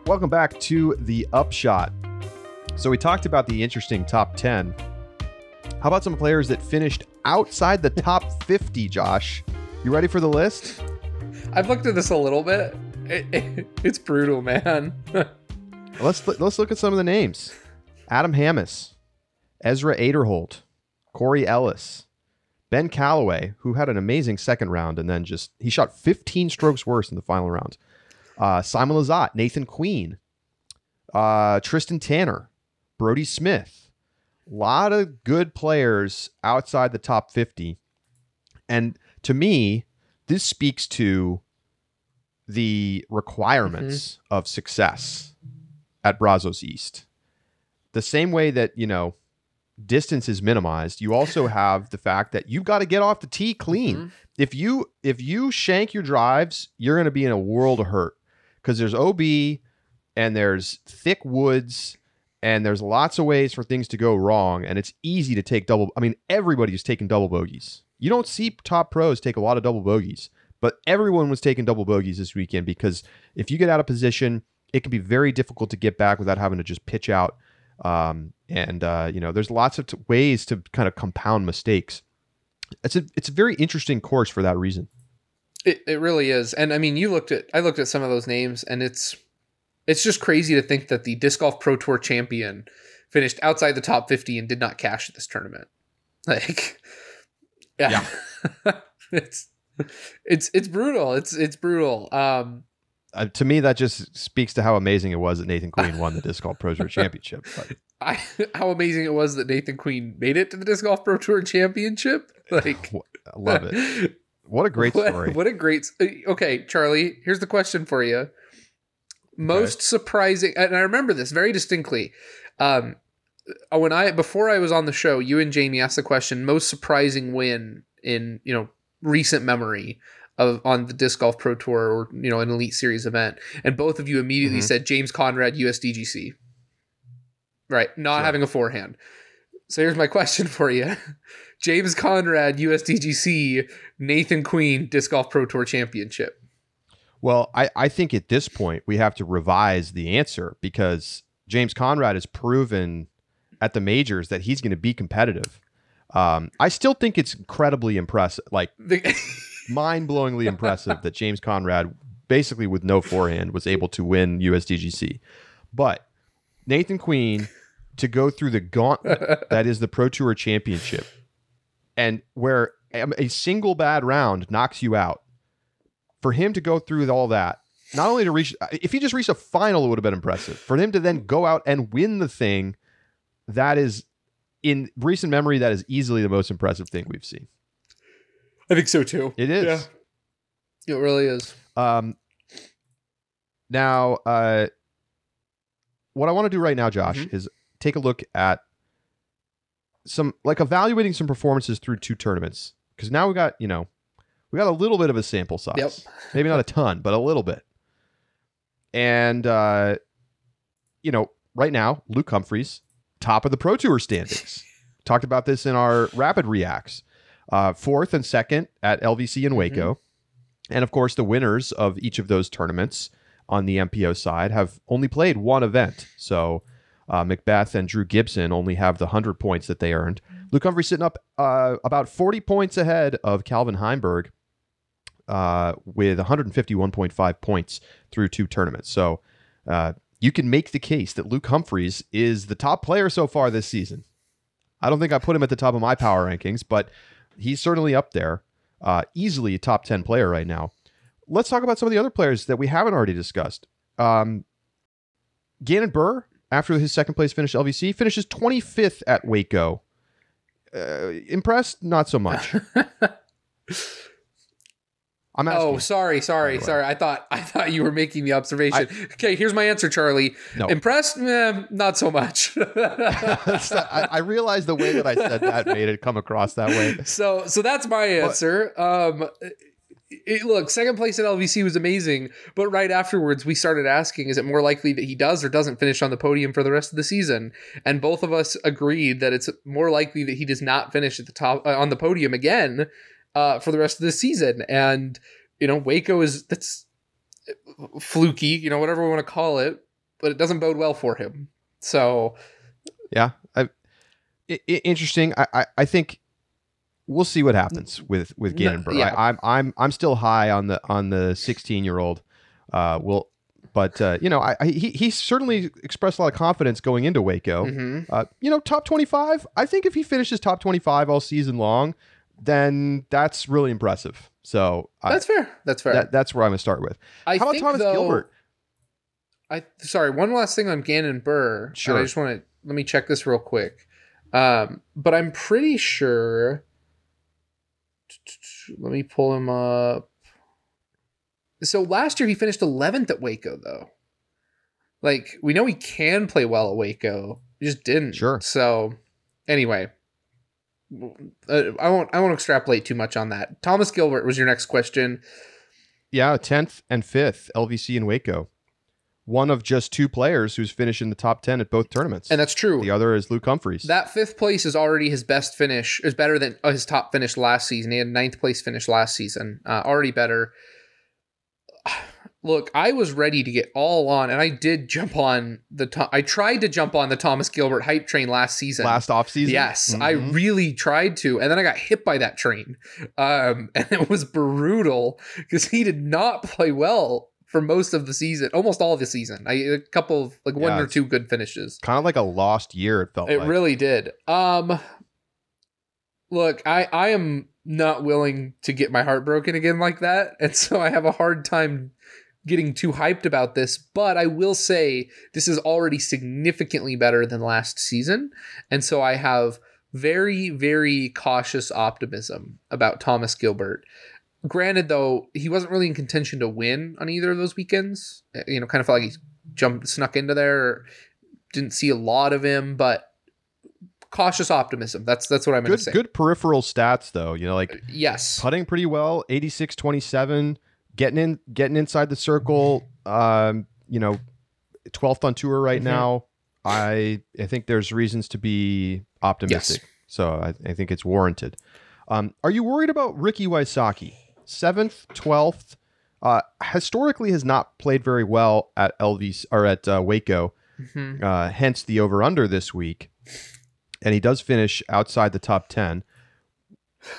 Welcome back to the Upshot. So we talked about the interesting top 10. How about some players that finished outside the top 50, Josh? You ready for the list? I've looked at this a little bit. It, it- it's brutal, man. Let's let's look at some of the names. Adam Hammes, Ezra Aderhold, Corey Ellis, Ben Callaway, who had an amazing second round and then just he shot 15 strokes worse in the final round. Uh, Simon Lizotte, Nathan Queen, uh, Tristan Tanner, Brodie Smith. A lot of good players outside the top 50. And to me, this speaks to the requirements of success at Brazos East. The same way that, you know, distance is minimized, you also have the fact that you've got to get off the tee clean. Mhm. If you if you shank your drives, you're going to be in a world of hurt because there's OB and there's thick woods and there's lots of ways for things to go wrong, and it's easy to take double. I mean, everybody's taking double bogeys. You don't see top pros take a lot of double bogeys, but everyone was taking double bogeys this weekend because if you get out of position, it can be very difficult to get back without having to just pitch out. Um, and uh, you know, there's lots of t- ways to kind of compound mistakes. It's a it's a very interesting course for that reason. It it really is. And I mean, you looked at I looked at some of those names and it's it's just crazy to think that the Disc Golf Pro Tour champion finished outside the top 50 and did not cash this tournament. Like yeah. yeah. it's it's it's brutal. It's it's brutal. Um uh, to me, that just speaks to how amazing it was that Nathan Queen won the Disc Golf Pro Tour Championship. I, how amazing it was that Nathan Queen made it to the Disc Golf Pro Tour Championship. Like, I love it. What a great story. What, what a great. Uh, okay, Charlie, here's the question for you. Most okay. surprising, and I remember this very distinctly. Um, uh, when I before I was on the show, you and Jamie asked the question: most surprising win in you know recent memory of on the disc golf pro tour or you know an elite series event, and both of you immediately mm-hmm. said James Conrad USDGC. Right, not sure. having a forehand. So here's my question for you. James Conrad USDGC Nathan Queen Disc Golf Pro Tour Championship. Well, I, I think at this point we have to revise the answer because James Conrad has proven at the majors that he's going to be competitive. Um, I still think it's incredibly impressive, like mind blowingly impressive that James Conrad, basically with no forehand, was able to win USDGC. But Nathan Queen to go through the gauntlet that is the Pro Tour Championship, and where a single bad round knocks you out, for him to go through all that, not only to reach, if he just reached a final, it would have been impressive. For him to then go out and win the thing, that is, in recent memory, that is easily the most impressive thing we've seen. I think so too. It is. Yeah. It really is. Um, now, uh, what I want to do right now, Josh, mm-hmm. is take a look at some like evaluating some performances through two tournaments because now we got you know we got a little bit of a sample size yep. maybe not a ton but a little bit and uh you know right now luke humphries top of the pro tour standings talked about this in our rapid reacts uh fourth and second at lvc in waco mm-hmm. and of course the winners of each of those tournaments on the mpo side have only played one event so uh, McBeth and Drew Gibson only have the 100 points that they earned. Luke Humphrey sitting up uh, about 40 points ahead of Calvin Heimburg uh, with 151.5 points through two tournaments. So uh, you can make the case that Luke Humphries is the top player so far this season. I don't think I put him at the top of my power rankings, but he's certainly up there. Uh, easily a top 10 player right now. Let's talk about some of the other players that we haven't already discussed. Um, Gannon Buhr after his second place finish LVC, finishes 25th at Waco. Uh, impressed? Not so much. I'm asking. Oh, sorry, sorry, sorry. I thought I thought you were making the observation. I, okay, here's my answer, Charlie. No. Impressed? Eh, not so much. I, I, realized the way that I said that made it come across that way. So, so that's my answer. But, um, it, look, second place at LVC was amazing, but right afterwards we started asking, is it more likely that he does or doesn't finish on the podium for the rest of the season? And both of us agreed that it's more likely that he does not finish at the top uh, on the podium again uh, for the rest of the season. And you know, Waco is that's fluky, you know, whatever we want to call it, but it doesn't bode well for him. So, yeah, I, interesting. I, I, I think we'll see what happens with with Gannon. Yeah. I, am I'm, I'm I'm still high on the on the 16 year old. Uh, will but uh, you know, I, I, he he certainly expressed a lot of confidence going into Waco. Mm-hmm. Uh, you know, top 25. I think if he finishes top 25 all season long, then that's really impressive. So that's I, fair. That's fair. That, that's where I'm gonna start with. I How about Thomas though, Gilbert? I sorry. One last thing on Gannon Buhr. Sure. I just want to let me check this real quick. Um, but I'm pretty sure let me pull him up. So last year he finished 11th at Waco, though. Like we know he can play well at Waco, he just didn't. Sure. So anyway, uh, I won't. I won't extrapolate too much on that. Thomas Gilbert was your next question. Yeah, 10th and 5th LVC in Waco. one of just two players who's finished in the top 10 at both tournaments. And that's true. the other is Luke Humphries. That fifth place is already his best finish. Is better than uh, his top finish last season. He had ninth place finish last season. Uh, already better. Look, I was ready to get all on, and I did jump on the. I tried to jump on the Thomas Gilbert hype train last season. Last offseason? Yes, I Mhm. really tried to, and then I got hit by that train, um, and it was brutal because he did not play well for most of the season, almost all of the season. I a couple of like one Yeah, or two good finishes. kind of like a lost year, it felt It like. really did. Um look, I I am not willing to get my heart broken again like that, and so I have a hard time getting too hyped about this, but I will say this is already significantly better than last season, and so I have very very cautious optimism about Thomas Gilbert. Granted though, he wasn't really in contention to win on either of those weekends. Uh, You know, kind of felt like he jumped snuck into there. Didn't see a lot of him, but cautious optimism. That's that's what I'm going good to say. good peripheral stats though, you know, like Yes. putting pretty well 86 27 getting in getting inside the circle um you know 12th on tour right Mhm. now i i think there's reasons to be optimistic so I, I think it's warranted um are you worried about ricky Wysocki? 7th 12th uh historically has not played very well at lv or at uh, waco Mhm. uh, hence the over under this week. And he does finish outside the top 10.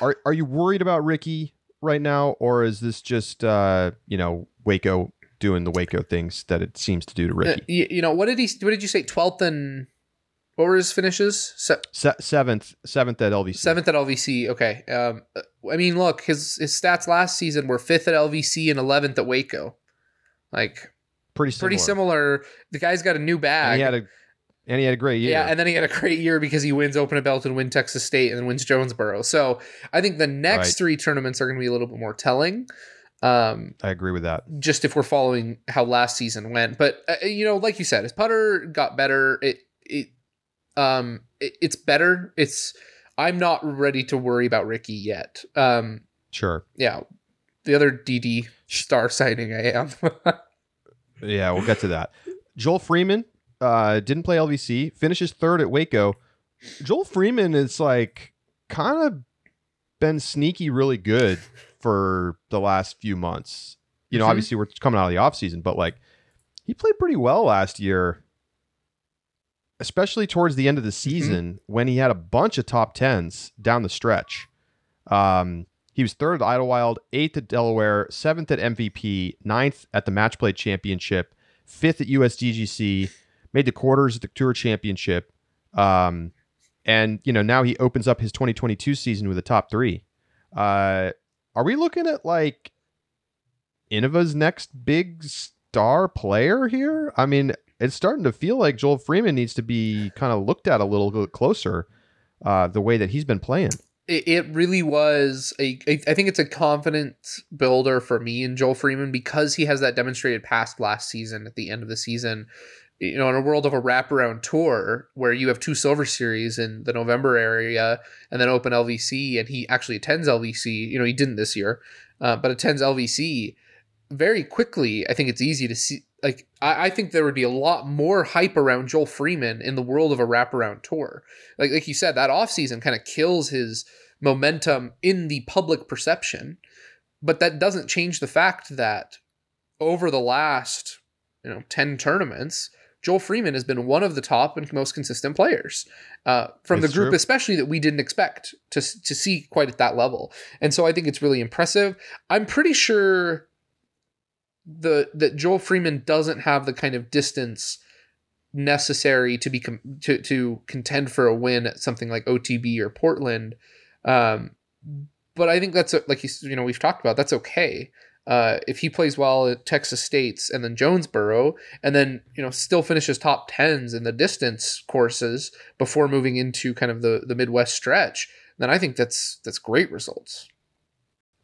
Are, are you worried about Ricky right now, or is this just, uh, you know, Waco doing the Waco things that it seems to do to Uh, Ricky? y- you know what did he? What did you say? Twelfth and what were his finishes? Se- Se- seventh, seventh at LVC. Seventh at LVC. Okay. Um, I mean, look, his his stats last season were fifth at LVC and eleventh at Waco. Like pretty similar. pretty similar. The guy's got a new And bag. he had a and he had a great year. Yeah, and then he had a great year because he wins Open at Belton, win Texas State, and then wins Jonesboro. So I think the next Right. three tournaments are going to be a little bit more telling. Um, I agree with that. just if we're following how last season went. But uh, you know, like you said, his putter got better. It it um it, it's better. It's I'm not ready to worry about Ricky yet. Um Sure. yeah. The other DD star sighting I am. Yeah, we'll get to that. Joel Freeman uh, didn't play LVC, finishes third at Waco. Joel Freeman is like kind of been sneaky really good for the last few months. You know, Mhm. obviously we're coming out of the offseason, but like he played pretty well last year, especially towards the end of the season when he had a bunch of top tens down the stretch. Um, he was third at Idlewild, eighth at Delaware, seventh at MVP, ninth at the Match Play Championship, fifth at USDGC, made the quarters at the Tour Championship. Um, and you know now he opens up his 2022 season with a top three. Uh, are we looking at like Innova's next big star player here? I mean, it's starting to feel like Joel Freeman needs to be kind of looked at a little bit closer. Uh, the way that he's been playing. it, really was a I think it's a confidence builder for me and Joel Freeman because he has that demonstrated past last season at the end of the season. You know, in a world of a wraparound tour where you have two silver series in the November area and then open LVC, and he actually attends LVC. You know, he didn't this year, uh, but attends LVC very quickly. I think it's easy to see. Like, I, I think there would be a lot more hype around Joel Freeman in the world of a wraparound tour. Like, like you said, that offseason kind of kills his momentum in the public perception. But that doesn't change the fact that over the last, you know, 10 tournaments, Joel Freeman has been one of the top and most consistent players uh, from It's the group, true. especially that we didn't expect to, to see quite at that level. And so I think it's really impressive. I'm pretty sure the that Joel Freeman doesn't have the kind of distance necessary to be com- to to contend for a win at something like OTB or Portland. Um, but I think that's a, like you you know we've talked about that's okay. Uh, if he plays well at Texas State's and then Jonesboro, and then you know still finishes top tens in the distance courses before moving into kind of the the Midwest stretch, then I think that's that's great results.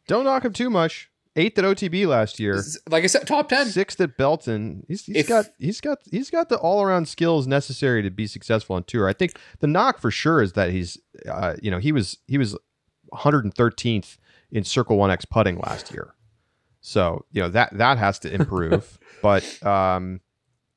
Don't knock him too much. Eighth at OTB last year. Like I said, top ten. Sixth at Belton. He's, he's If- got he's got he's got the all around skills necessary to be successful on tour. I think the knock for sure is that he's uh, you know he was he was 113th in Circle One X putting last year. So you know that that has to improve. but um,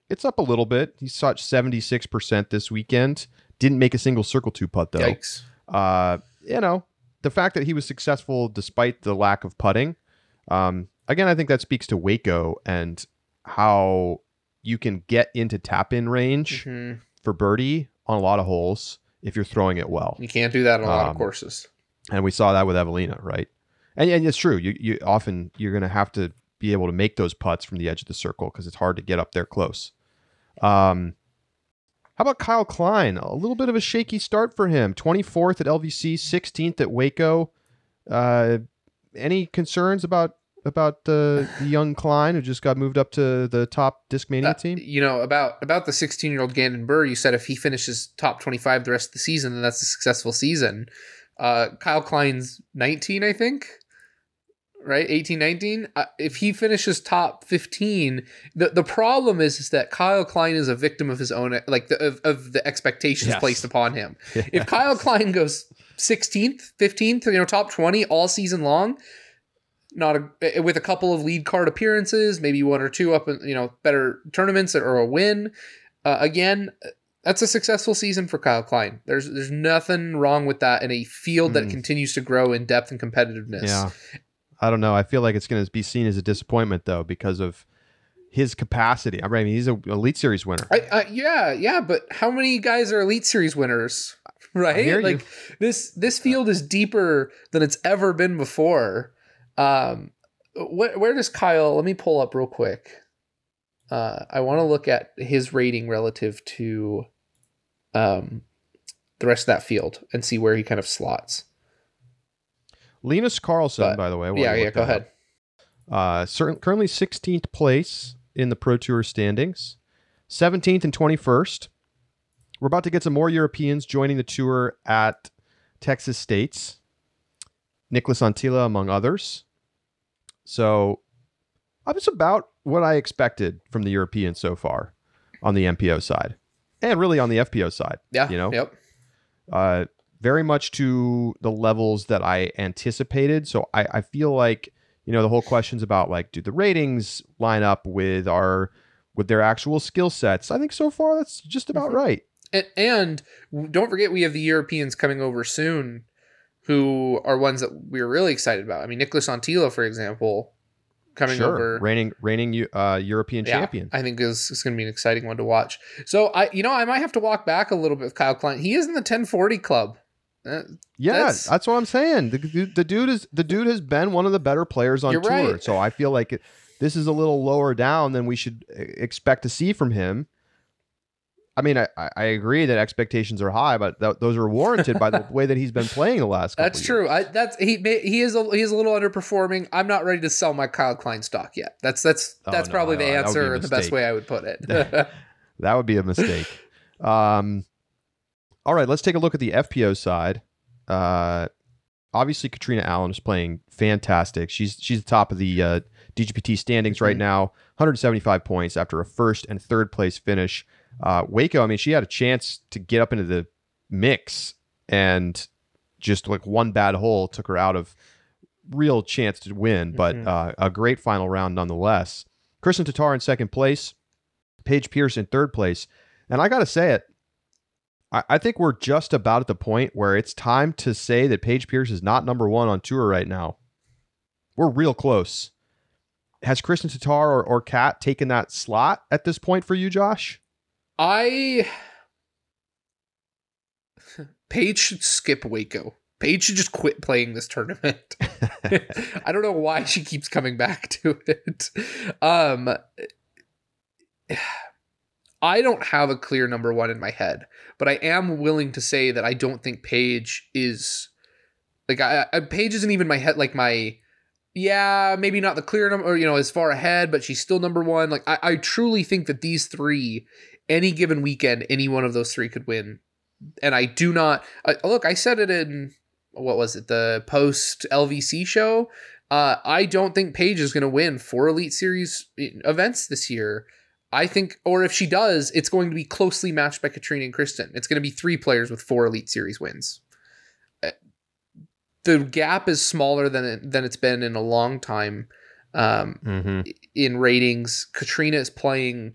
It's up a little bit. He shot 76% this weekend. Didn't make a single circle two putt though. Yikes. Uh, you know, the fact that he was successful despite the lack of putting. Um, again, I think that speaks to Waco and how you can get into tap in range Mhm. for birdie on a lot of holes if you're throwing it well. You can't do that on a lot Um, of courses. And we saw that with Eveliina, right? And, and it's true. You you often you're going to have to be able to make those putts from the edge of the circle because it's hard to get up there close. Um, how about Kyle Klein? A little bit of a shaky start for him. 24th at LVC, 16th at Waco. Uh, any concerns about about the, the young Klein who just got moved up to the top Discmania Uh, team? You know about about the 16 year old Gannon Buhr. You said if he finishes top 25 the rest of the season, then that's a successful season. Uh, Kyle Klein's 19, I think. Right, 18, 19. Uh, if he finishes top 15, the, the problem is is that Kyle Klein is a victim of his own like the, of, of the expectations Yes. placed upon him. If Kyle Klein goes 16th, 15th, you know, top 20 all season long, not a, with a couple of lead card appearances, maybe one or two up in, you know, better tournaments or a win, uh, again, that's a successful season for Kyle Klein. There's there's nothing wrong with that in a field that Mm. continues to grow in depth and competitiveness. Yeah. I don't know. I feel like it's going to be seen as a disappointment though because of his capacity. I mean, he's a elite series winner. I, I, yeah, yeah, but how many guys are Elite Series winners? Right? hear you. Like this this field is deeper than it's ever been before. Um where, where does Kyle let me pull up real quick. Uh I want to look at his rating relative to um the rest of that field and see where he kind of slots. Linus Carlsson, But- by the way. yeah, yeah, go ahead. Uh, certain, currently 16th place in the Pro Tour standings, 17th and 21st. We're about to get some more Europeans joining the tour at Texas States. Nicholas Anttila, among others. So, it's about what I expected from the Europeans so far on the MPO side, and really on the FPO side. Yeah. you know? Yep. uh, very much to the levels that I anticipated. So I, I feel like you know the whole questions about like do the ratings line up with our with their actual skill sets. I think so far that's just about Mhm. right. And, and don't forget, we have the Europeans coming over soon, who are ones that we're really excited about. I mean, Nicholas Anttila, for example, coming sure, over. reigning reigning uh, European Yeah, champion. I think is, is going to be an exciting one to watch. So I, you know, I might have to walk back a little bit with Kyle Klein. He is in the 1040 club. Uh, Yeah, That's- that's, what I'm saying. The, the, dude is the dude has been one of the better players on tour. right. So I feel like it, this is a little lower down than we should uh, expect to see from him. I mean, I, I agree that expectations are high, but th- those are warranted by the way that he's been playing the last. Couple that's years. true. I, that's he. He is a, he is a little underperforming. I'm not ready to sell my Kyle Klein stock yet. That's that's Oh, that's no, probably the that answer the best way I would put it. That would be a mistake. um, all right, let's take a look at the FPO side. Uh, obviously, Catrina Allen is playing fantastic. She's she's the top of the uh, DGPT standings right Mhm. now, 175 points after a first and third place finish. Uh, Waco, I mean, she had a chance to get up into the mix, and just like one bad hole took her out of real chance to win. But Mhm. uh, a great final round nonetheless. Kristin Tattar in second place. Paige Pierce in third place. And I got to say it, I, I think we're just about at the point where it's time to say that Paige Pierce is not number one on tour right now. We're real close. Has Kristin Tattar or, or Kat taken that slot at this point for you, Josh? I Paige should skip Waco. Paige should just quit playing this tournament. I don't know why she keeps coming back to it. Um I don't have a clear number one in my head, but I am willing to say that I don't think Paige is like I, I Paige isn't even my head like my yeah, maybe not the clear number or you know, as far ahead, but she's still number one. Like I, I truly think that these three, any given weekend, any one of those three could win. And I do not I, look, I said it in what was it, the post LVC show. Uh, I don't think Paige is going to win four Elite Series events this year. I think, or if she does, it's going to be closely matched by Catrina and Kristin. It's going to be three players with four Elite Series wins. Uh, The gap is smaller than it, than it's been in a long time um, Mm-hmm. in ratings. Catrina is playing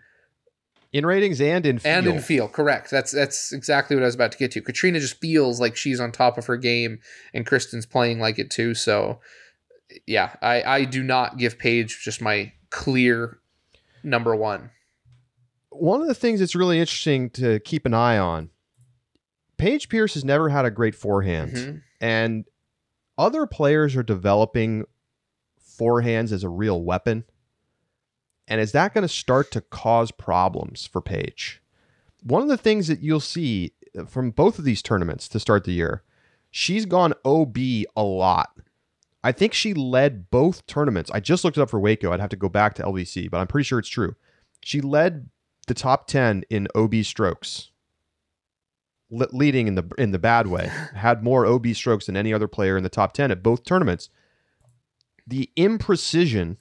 in ratings and in feel. and in feel. Correct. That's that's exactly what I was about to get to. Katrina just feels like she's on top of her game, and Kristin's playing like it too. So, yeah, I I do not give Paige just my clear number one. One of the things that's really interesting to keep an eye on. Paige Pierce has never had a great forehand, Mhm. and other players are developing forehands as a real weapon. And is that going to start to cause problems for Paige? One of the things that you'll see from both of these tournaments to start the year, she's gone OB a lot. I think she led both tournaments. I just looked it up for Waco. I'd have to go back to LVC, but I'm pretty sure it's true. She led the top 10 in OB strokes. Le- leading in the in the bad way. Had more OB strokes than any other player in the top 10 at both tournaments. The imprecision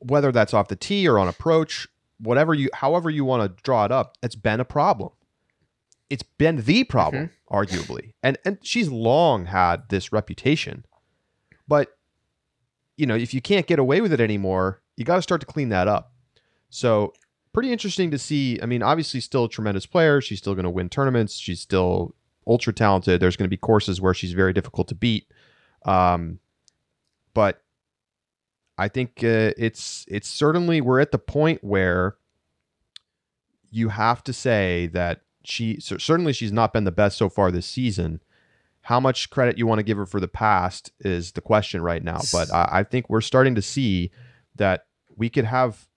whether that's off the tee or on approach, whatever you however you want to draw it up, it's been a problem. It's been the mm-hmm. problem, arguably. And and she's long had this reputation. But you know, if you can't get away with it anymore, you got to start to clean that up. So, pretty interesting to see. I mean, obviously still a tremendous player. She's still going to win tournaments. She's still ultra talented. There's going to be courses where she's very difficult to beat. Um, but I think uh, it's it's certainly we're at the point where you have to say that she cer- certainly she's not been the best so far this season. How much credit you want to give her for the past is the question right now. But I, I think we're starting to see that we could have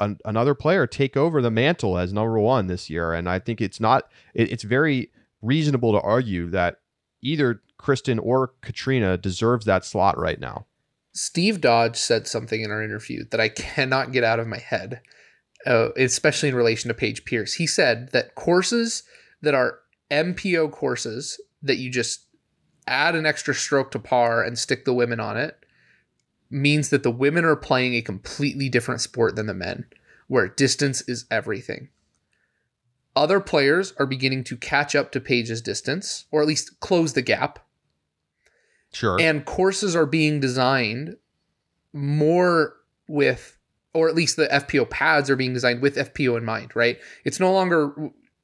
an, another player take over the mantle as number one this year, and I think it's not. It, it's very reasonable to argue that either Kristin or Catrina deserves that slot right now. Steve Dodge said something in our interview that I cannot get out of my head, uh, especially in relation to Paige Pierce. He said that courses that are MPO courses that you just add an extra stroke to par and stick the women on it means that the women are playing a completely different sport than the men, where distance is everything. Other players are beginning to catch up to Paige's distance, or at least close the gap Sure. and courses are being designed more with or at least the FPO pads are being designed with FPO in mind, right? It's no longer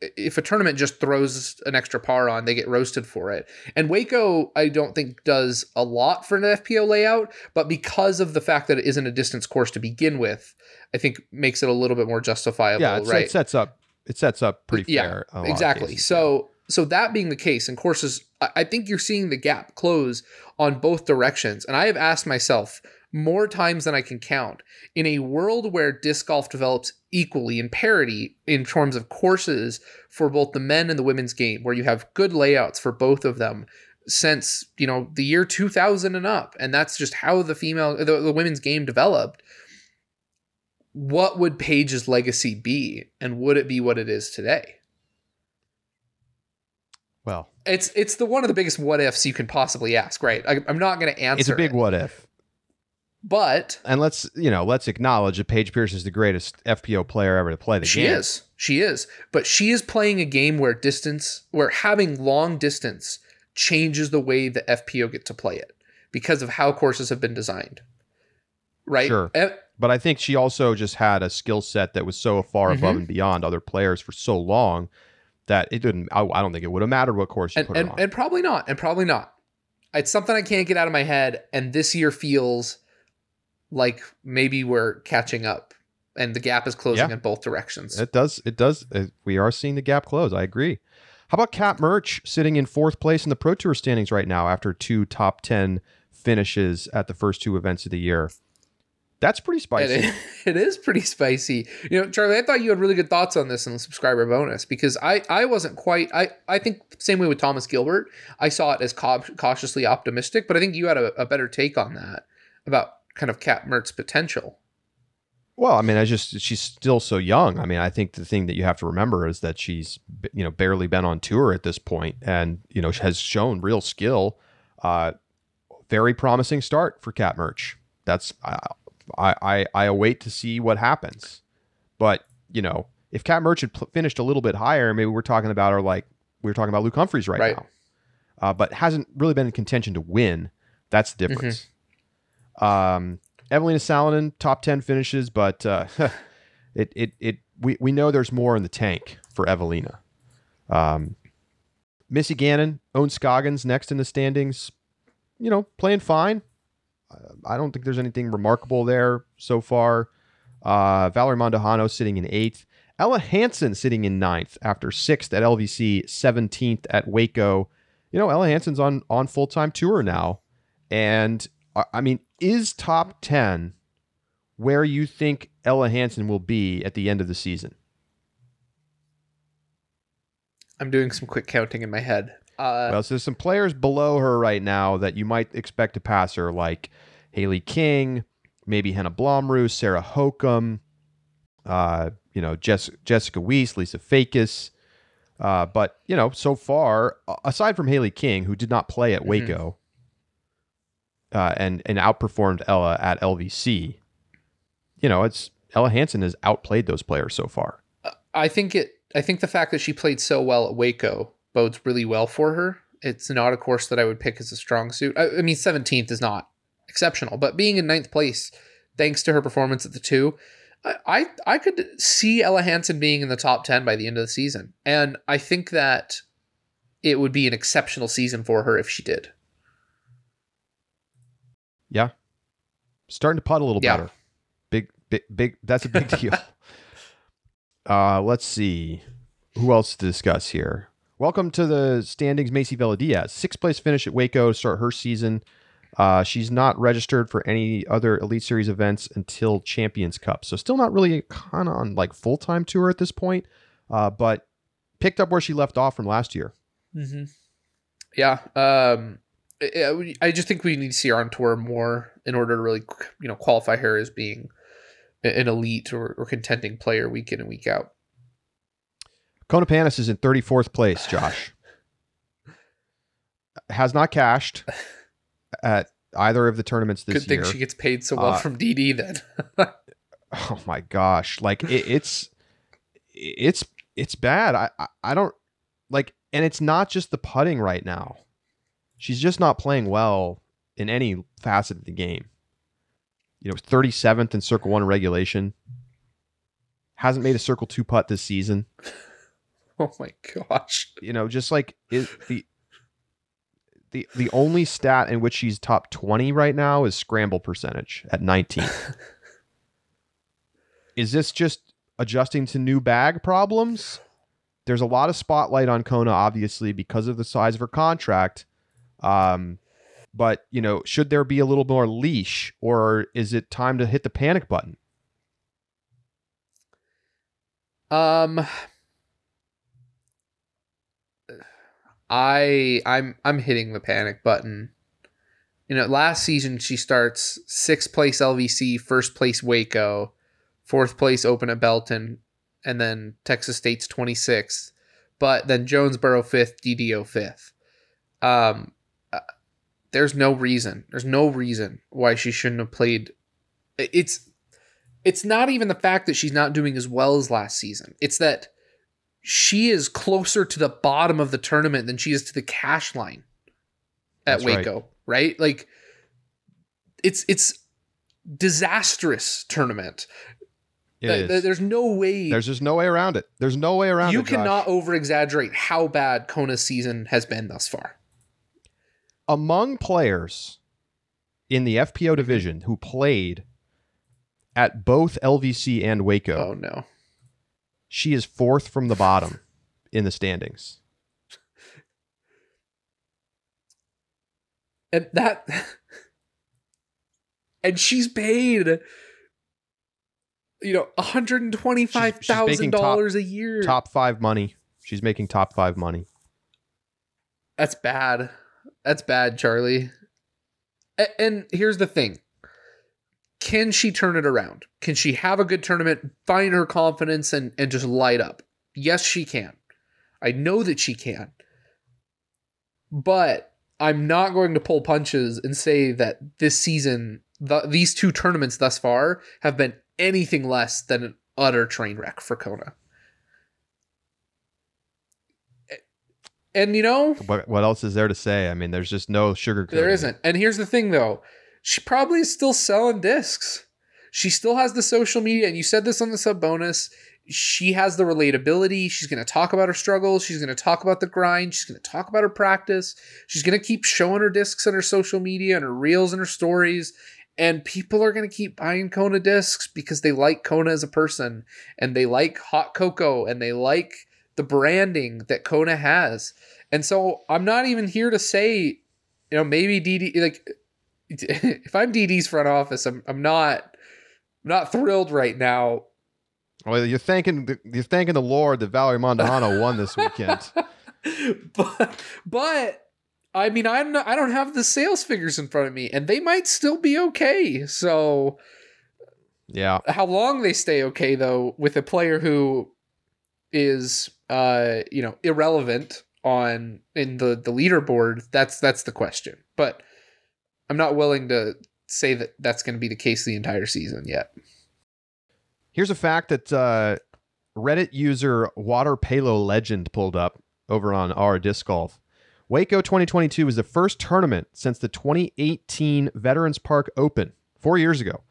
if a tournament just throws an extra par on, they get roasted for it. And Waco, I don't think does a lot for an FPO layout, but because of the fact that it isn't a distance course to begin with, I think makes it a little bit more justifiable, yeah, it, right? it sets up it sets up pretty Yeah, fair. in a lot of exactly so so that being the case and courses i think you're seeing the gap close on both directions and i have asked myself more times than i can count in a world where disc golf develops equally in parity in terms of courses for both the men and the women's game where you have good layouts for both of them since you know the year 2000 and up and that's just how the female the, the women's game developed what would Paige's legacy be and would it be what it is today well, it's it's the one of the biggest what ifs you can possibly ask, right? I, I'm not going to answer. it's a big it, what if. But And let's you know let's acknowledge that Paige Pierce is the greatest FPO player ever to play the she game. She is, she is, but she is playing a game where distance, where having long distance changes the way the FPO get to play it because of how courses have been designed, right? Sure. Eh, But I think she also just had a skill set that was so far above Mhm. and beyond other players for so long that it didn't. I, I don't think it would have mattered what course you and put her on. and probably not, and probably not. It's something I can't get out of my head, and this year feels like maybe we're catching up, and the gap is closing Yeah. in both directions. It does. It does. we are seeing the gap close. I agree. How about Kat Mertsch sitting in fourth place in the Pro Tour standings right now after two top 10 finishes at the first two events of the year? That's pretty spicy. It, it is pretty spicy. You know, Charlie, I thought you had really good thoughts on this in the subscriber bonus because I, I wasn't quite. I, I think same way with Thomas Gilbert. I saw it as cautiously optimistic, but I think you had a, a better take on that about kind of Kat Mertsch potential. Well, I mean, I just she's still so young. I mean, I think the thing that you have to remember is that she's you know barely been on tour at this point, and you know she has shown real skill. Uh, very promising start for Kat Mertsch. That's I, I I await to see what happens. But you know, if Kat Mertsch had pl- finished a little bit higher, maybe we're talking about her like we were talking about Luke Humphries right, Right. now. Uh, but hasn't really been in contention to win. That's the difference. Um, Eveliina Salonen, top 10 finishes, but uh, it it it we we know there's more in the tank for Eveliina. Um, Missy Gannon Ohn Scoggins next in the standings. You know, playing fine. I don't think there's anything remarkable there so far. Uh, Valerie Mandujano sitting in eighth. Ella Hansen sitting in ninth after sixth at LVC, 17th at Waco. You know, Ella Hansen's on on full time tour now, and I mean, is top 10 where you think Ella Hansen will be at the end of the season? I'm doing some quick counting in my head. Uh, well, so there's some players below her right now that you might expect to pass her, like Haley King, maybe Henna Blomroos, Sarah Hokom, uh, you know, Jess, Jessica Weiss, Lisa Fajkus. Uh, but, you know, so far, aside from Haley King, who did not play at mm-hmm. Waco uh, and, and outperformed Ella at LVC, you know, it's Ella Hansen has outplayed those players so far. I think it I think the fact that she played so well at Waco bodes really well for her. It's not a course that I would pick as a strong suit. I, I mean, 17th is not exceptional, but being in ninth place, thanks to her performance at the two, I, I, I could see Ella Hansen being in the top 10 by the end of the season. And I think that it would be an exceptional season for her if she did. Yeah. Starting to putt a little yeah. better. Big, big, big. That's a big deal. Uh, let's see. Who else to discuss here? Welcome to the standings, Macie Velediaz. Sixth place finish at Waco to start her season. Uh, she's not registered for any other Elite Series events until Champions Cup, so still not really kind of on like full time tour at this point. Uh, but picked up where she left off from last year. Mm-hmm. Yeah, um, I just think we need to see her on tour more in order to really, you know, qualify her as being an elite or, or contending player week in and week out. Kona Panis is in 34th place, Josh. Has not cashed at either of the tournaments this Good year. Good thing she gets paid so well uh, from DD then. oh my gosh. Like it, it's it's it's bad. I, I I don't like and it's not just the putting right now. She's just not playing well in any facet of the game you know, 37th in Circle One regulation. Hasn't made a Circle Two putt this season. Oh my gosh! You know, just like it, the the the only stat in which she's top 20 right now is scramble percentage at 19. is this just adjusting to new bag problems? There's a lot of spotlight on Kona, obviously, because of the size of her contract. Um, but, you know, should there be a little more leash or is it time to hit the panic button? Um I I'm I'm hitting the panic button. You know, last season she starts sixth place LVC, first place Waco, fourth place Open at Belton, and then Texas State's 26th. But then Jonesboro fifth, DDO fifth. Um, there's no reason. There's no reason why she shouldn't have played. It's it's not even the fact that she's not doing as well as last season. It's that she is closer to the bottom of the tournament than she is to the cash line at That's Waco, right. right? Like it's it's disastrous tournament. There's no way. There's just no way around it. There's no way around you it. You cannot over exaggerate how bad Kona's season has been thus far among players in the FPO mm-hmm. division who played at both LVC and Waco. Oh no. She is fourth from the bottom in the standings. And that and she's paid you know $125,000 a year. Top 5 money. She's making top 5 money. That's bad. That's bad, Charlie. A- and here's the thing can she turn it around? Can she have a good tournament, find her confidence, and, and just light up? Yes, she can. I know that she can. But I'm not going to pull punches and say that this season, the, these two tournaments thus far, have been anything less than an utter train wreck for Kona. And you know, what what else is there to say? I mean, there's just no sugar. There isn't. And here's the thing, though, she probably is still selling discs. she still has the social media, and you said this on the sub bonus. She has the relatability. She's going to talk about her struggles. She's going to talk about the grind. She's going to talk about her practice. She's going to keep showing her discs on her social media and her reels and her stories. And people are going to keep buying Kona discs because they like Kona as a person and they like hot cocoa and they like the branding that Kona has. And so I'm not even here to say, you know, maybe DD like if I'm DD's front office, I'm I'm not I'm not thrilled right now. Well, you're thanking the, you're thanking the Lord that Valerie Mandujano won this weekend. but but I mean I'm not I don't have the sales figures in front of me and they might still be okay. So yeah. How long they stay okay though with a player who is uh you know irrelevant on in the the leaderboard that's that's the question. But I'm not willing to say that that's going to be the case the entire season yet. Here's a fact that uh, Reddit user Water Palo Legend pulled up over on our disc golf. Waco 2022 was the first tournament since the 2018 Veterans Park Open four years ago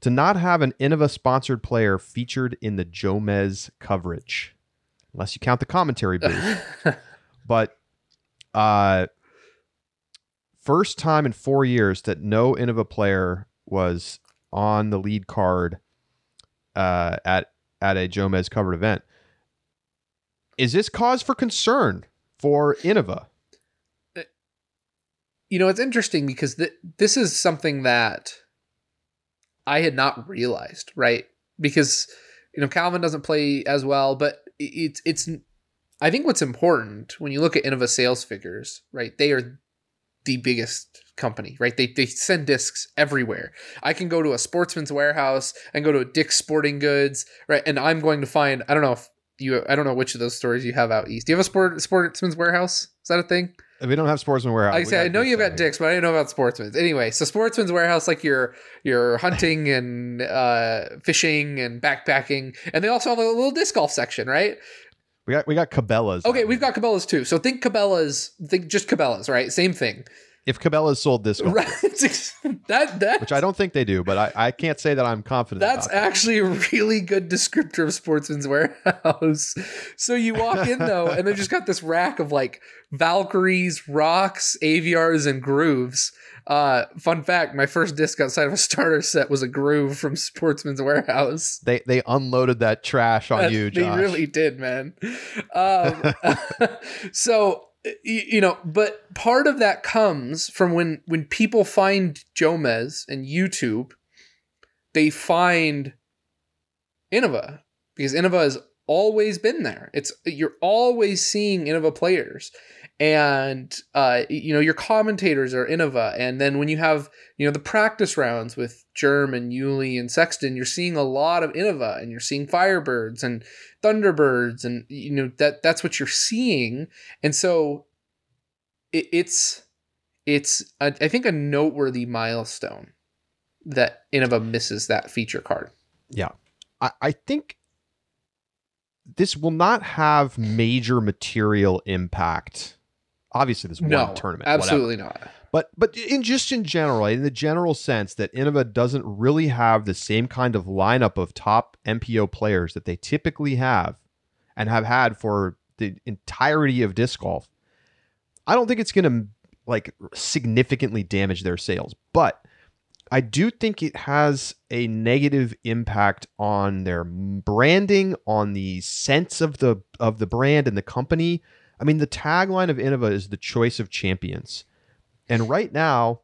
to not have an Innova sponsored player featured in the Jomez coverage, unless you count the commentary booth. but uh, first time in four years that no Innova player was on the lead card uh, at at a Jomez covered event. Is this cause for concern for Innova? You know, it's interesting because th- this is something that I had not realized, right? Because you know Calvin doesn't play as well, but it's it's. I think what's important when you look at Innova sales figures, right? They are the biggest company, right? They, they send discs everywhere. I can go to a sportsman's warehouse and go to a Dick's Sporting Goods, right? And I'm going to find, I don't know if you, I don't know which of those stores you have out east. Do you have a sport, sportsman's warehouse? Is that a thing? We don't have Sportsman Warehouse. I say I know you've got Dick's, but I didn't know about Sportsman's. Anyway, so Sportsman's Warehouse, like your your hunting and uh, fishing and backpacking, and they also have a little disc golf section, right? We got we got Cabela's. Okay, we've got Cabela's too. So think Cabela's, think just Cabela's, right? Same thing if Cabela's sold this right that that which I don't think they do, but I, I can't say that I'm confident. That's actually a really good descriptor of Sportsman's Warehouse. So you walk in though, and they've just got this rack of like Valkyries, rocks, AVRs, and grooves. Uh, fun fact: my first disc outside of a starter set was a groove from Sportsman's Warehouse. They they unloaded that trash on you, Josh. They really did, man. Um, so you know but part of that comes from when when people find jomez and youtube they find innova because innova has always been there. It's you're always seeing innova players and uh, you know your commentators are innova and then when you have you know the practice rounds with germ and yuli and sexton you're seeing a lot of innova and you're seeing firebirds and thunderbirds and you know that that's what you're seeing and so it, it's it's a, I think a noteworthy milestone that Innova misses that feature card. Yeah, I, I think this will not have major material impact. Obviously, this no, one tournament, absolutely whatever. not. But but in just in general, in the general sense that Innova doesn't really have the same kind of lineup of top MPO players that they typically have and have had for the entirety of disc golf. I don't think it's going to like significantly damage their sales, but I do think it has a negative impact on their branding, on the sense of the of the brand and the company. I mean, the tagline of Innova is the choice of champions. And right now,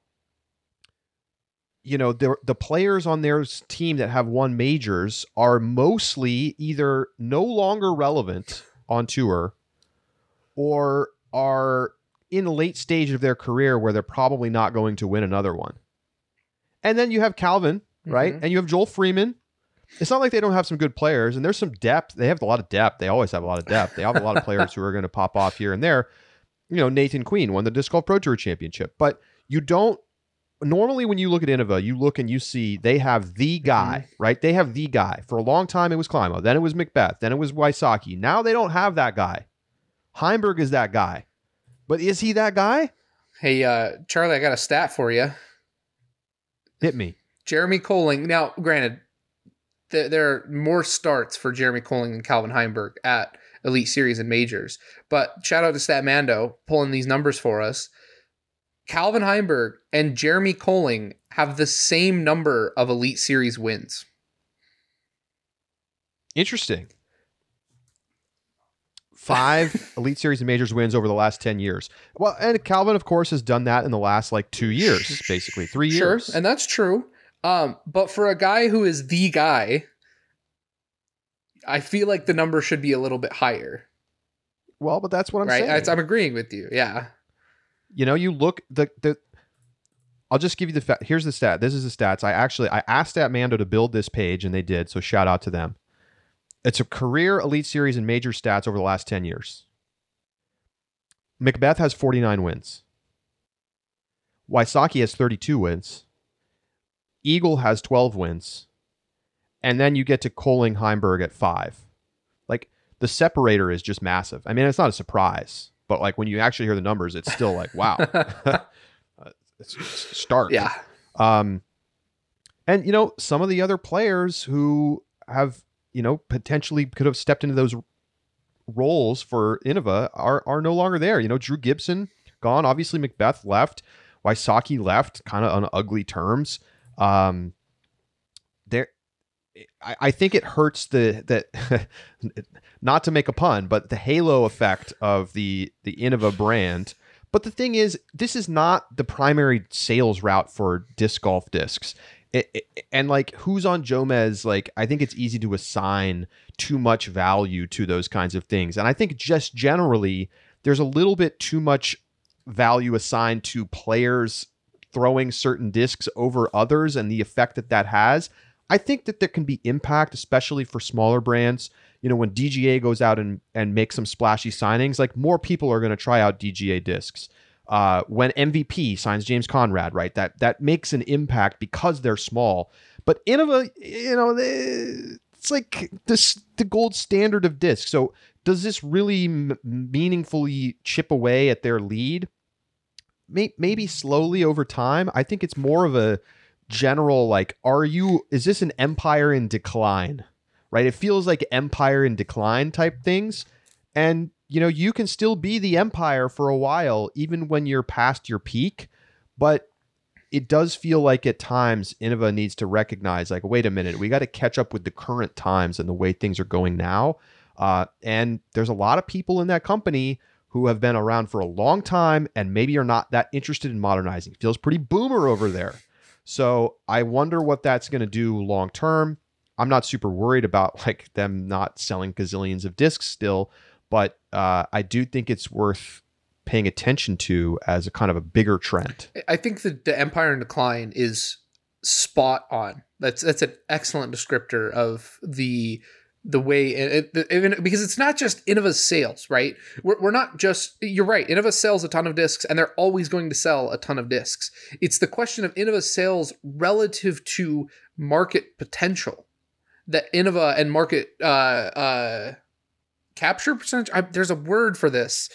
you know, the the players on their team that have won majors are mostly either no longer relevant on tour or are in the late stage of their career where they're probably not going to win another one. And then you have Calvin, right? Mm-hmm. And you have Joel Freeman. It's not like they don't have some good players, and there's some depth. They have a lot of depth. They always have a lot of depth. They have a lot of players who are going to pop off here and there. You know, Nathan Queen won the Disc Golf Pro Tour Championship, but you don't. Normally, when you look at Innova, you look and you see they have the guy, mm-hmm. right? They have the guy. For a long time, it was Climo. Then it was McBeth. Then it was Wysocki. Now they don't have that guy. Heimburg is that guy. But is he that guy? Hey, uh, Charlie, I got a stat for you. Hit me. Jeremy Koling. Now, granted, there, there are more starts for Jeremy Koling and Calvin Heimburg at Elite Series and majors. But shout out to Statmando pulling these numbers for us. Calvin Heimburg and Jeremy Koling have the same number of Elite Series wins. Interesting. Five Elite Series and Majors wins over the last 10 years. Well, and Calvin, of course, has done that in the last like two years, basically, three years. Sure, and that's true. Um, but for a guy who is the guy, I feel like the number should be a little bit higher. Well, but that's what I'm right? saying. I'm agreeing with you. Yeah. You know, you look the the. I'll just give you the fact. Here's the stat. This is the stats. I actually I asked Mando to build this page, and they did. So shout out to them. It's a career Elite Series and major stats over the last ten years. McBeth has 49 wins. Wysocki has 32 wins. Eagle has 12 wins. And then you get to Koling Heimburg at five. Like the separator is just massive. I mean, it's not a surprise, but like when you actually hear the numbers, it's still like, wow. it's, it's stark. Yeah. Um, and you know, some of the other players who have, you know, potentially could have stepped into those roles for Innova are are no longer there. You know, Drew Gibson gone. Obviously, McBeth left. Wysocki left, kind of on ugly terms. Um, there, I, I think it hurts the that not to make a pun, but the halo effect of the the Innova brand. But the thing is, this is not the primary sales route for disc golf discs. It, it, and like who's on Jomez, like I think it's easy to assign too much value to those kinds of things. And I think just generally there's a little bit too much value assigned to players throwing certain discs over others and the effect that that has. I think that there can be impact, especially for smaller brands. You know, when DGA goes out and, and makes some splashy signings, like more people are going to try out DGA discs. Uh, when MVP signs James Conrad, right? That that makes an impact because they're small. But Innova, you know, it's like this the gold standard of discs. So does this really m- meaningfully chip away at their lead? Maybe slowly over time. I think it's more of a general like, are you? Is this an empire in decline? Right? It feels like empire in decline type things, and you know you can still be the empire for a while, even when you're past your peak. But it does feel like at times Innova needs to recognize, like, wait a minute, we got to catch up with the current times and the way things are going now. Uh, and there's a lot of people in that company who have been around for a long time and maybe are not that interested in modernizing. Feels pretty boomer over there. So I wonder what that's going to do long term. I'm not super worried about like them not selling gazillions of discs still, but uh, I do think it's worth paying attention to as a kind of a bigger trend. I think that the Empire in Decline is spot on. That's that's an excellent descriptor of the the way it, it, because it's not just Innova's sales, right? We're, we're not just you're right. Innova sells a ton of discs, and they're always going to sell a ton of discs. It's the question of Innova sales relative to market potential that Innova and market uh, uh, capture percentage. I, there's a word for this.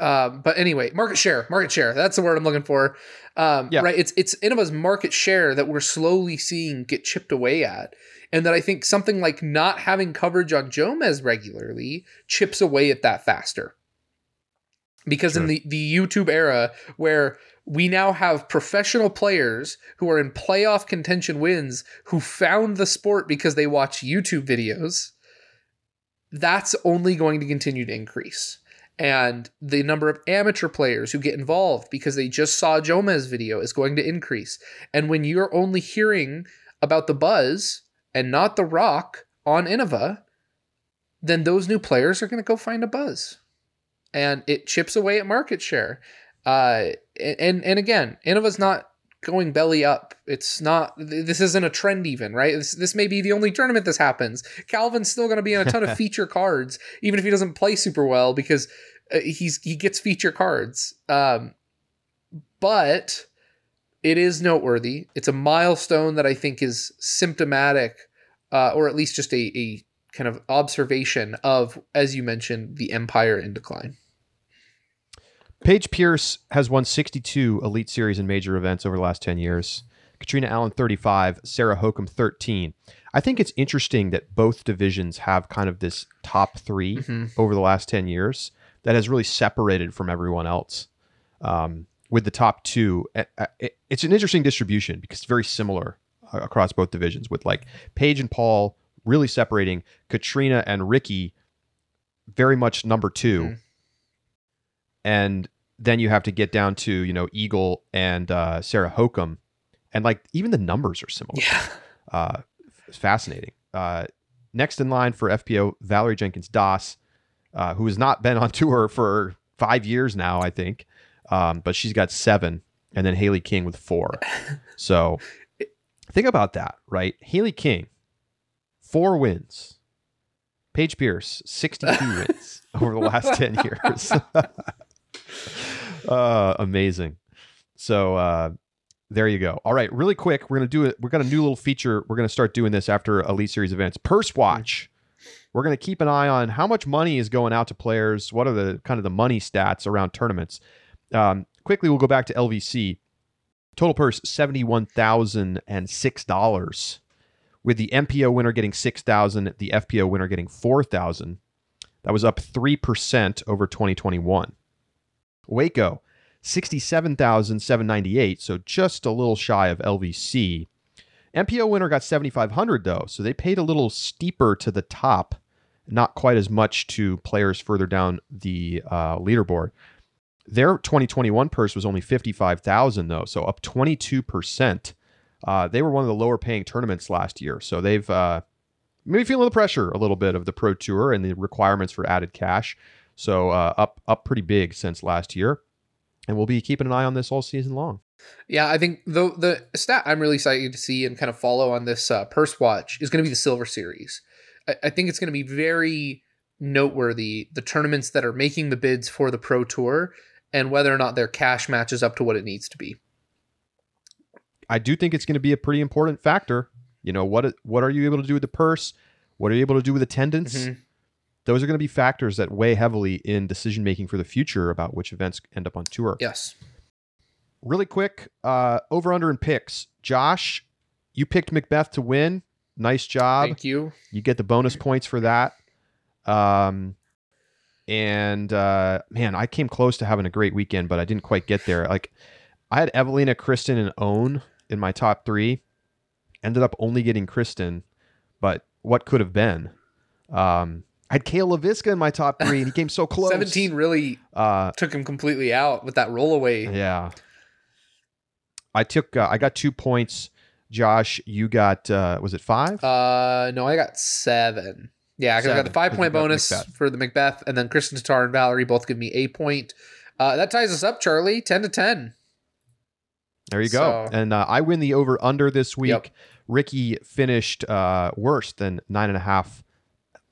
Um, but anyway, market share, market share. That's the word I'm looking for. Um, yeah. Right. It's it's Innova's market share that we're slowly seeing get chipped away at, and that I think something like not having coverage on Jomez regularly chips away at that faster. Because sure. in the the YouTube era where we now have professional players who are in playoff contention wins who found the sport because they watch YouTube videos, that's only going to continue to increase and the number of amateur players who get involved because they just saw Jomez video is going to increase. And when you're only hearing about the buzz and not the rock on Innova, then those new players are going to go find a buzz. And it chips away at market share. Uh, and and again, Innova's not going belly up. It's not. This isn't a trend even, right? This, this may be the only tournament this happens. Calvin's still going to be in a ton of feature cards, even if he doesn't play super well, because uh, he's he gets feature cards. Um, but it is noteworthy. It's a milestone that I think is symptomatic, uh, or at least just a, a kind of observation of, as you mentioned, the empire in decline. Paige Pierce has won 62 Elite Series and major events over the last 10 years. Catrina Allen 35, Sarah Hokom 13. I think it's interesting that both divisions have kind of this top 3 Mm-hmm. over the last 10 years that has really separated from everyone else. Um, with the top two, it- it's an interesting distribution because it's very similar uh, across both divisions with like Paige and Paul really separating, Catrina and Ricky very much number 2 Mhm. And then you have to get down to, you know, Eagle and uh, Sarah Hokom. And like even the numbers are similar Yeah. uh, fascinating. Uh, next in line for FPO, Valerie Jenkins Doss, uh, who has not been on tour for five years now, I think, um, but she's got seven, and then Haley King with four. So think about that, right? Haley King, four wins. Paige Pierce, 62 wins over the last 10 years. uh, amazing. So, uh, there you go. All right, really quick, we're gonna do it. We're got a new little feature. We're gonna start doing this after Elite Series events. Purse watch. We're gonna keep an eye on how much money is going out to players. What are the kind of the money stats around tournaments? Um, quickly, we'll go back to LVC. Total purse seventy one thousand and six dollars, with the MPO winner getting six thousand, the FPO winner getting four thousand. That was up three percent over twenty twenty one. Waco 67,798, so just a little shy of LVC. MPO winner got 7,500 though, so they paid a little steeper to the top, not quite as much to players further down the uh, leaderboard. Their 2021 purse was only 55,000 though, so up 22%. Uh, they were one of the lower paying tournaments last year, so they've uh, maybe feeling the pressure a little bit of the Pro Tour and the requirements for added cash. So uh, up up pretty big since last year and we'll be keeping an eye on this all season long. Yeah, I think the the stat I'm really excited to see and kind of follow on this uh, purse watch is going to be the Silver Series. I, I think it's going to be very noteworthy the tournaments that are making the bids for the Pro Tour and whether or not their cash matches up to what it needs to be. I do think it's going to be a pretty important factor. You know what? What are you able to do with the purse? What are you able to do with attendance? Mhm. Those are going to be factors that weigh heavily in decision making for the future about which events end up on tour. Yes. Really quick, uh, over under and picks. Josh, you picked McBeth to win. Nice job. Thank you. You get the bonus points for that. Um, and uh, man, I came close to having a great weekend, but I didn't quite get there. Like, I had Eveliina, Kristin, and Ohn in my top three. Ended up only getting Kristin, but what could have been? Um, I had Cale Leiviska in my top three, and he came so close. 17 really Uh, took him completely out with that rollaway. yeah. I took. Uh, I got two points. Josh, you got. Uh, was it five? Uh, no, I got seven. Yeah, because I got the five point bonus McBeth. for the McBeth, and then Kristin Tattar and Valerie both give me a point. Uh, that ties us up, Charlie, ten to ten. There you go. And uh, I win the over under this week. Yep. Ricky finished uh, worse than nine and a half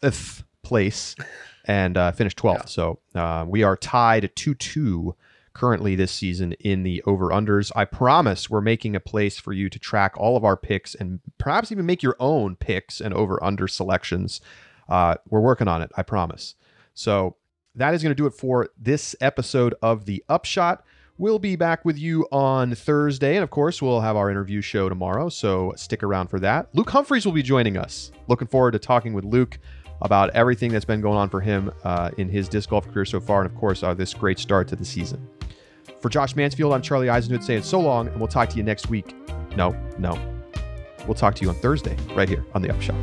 fifth place and uh, finished 12th. Yeah. So uh, we are tied 2 2 currently this season in the over unders. I promise we're making a place for you to track all of our picks and perhaps even make your own picks and over under selections. Uh, we're working on it, I promise. So that is going to do it for this episode of The Upshot. We'll be back with you on Thursday. And of course, we'll have our interview show tomorrow. So stick around for that. Luke Humphries will be joining us. Looking forward to talking with Luke about everything that's been going on for him uh, in his disc golf career so far. And of course, uh, this great start to the season. For Josh Mansfield, I'm Charlie Eisenhood saying so long, and we'll talk to you next week. No, no. We'll talk to you on Thursday, right here on The Upshot.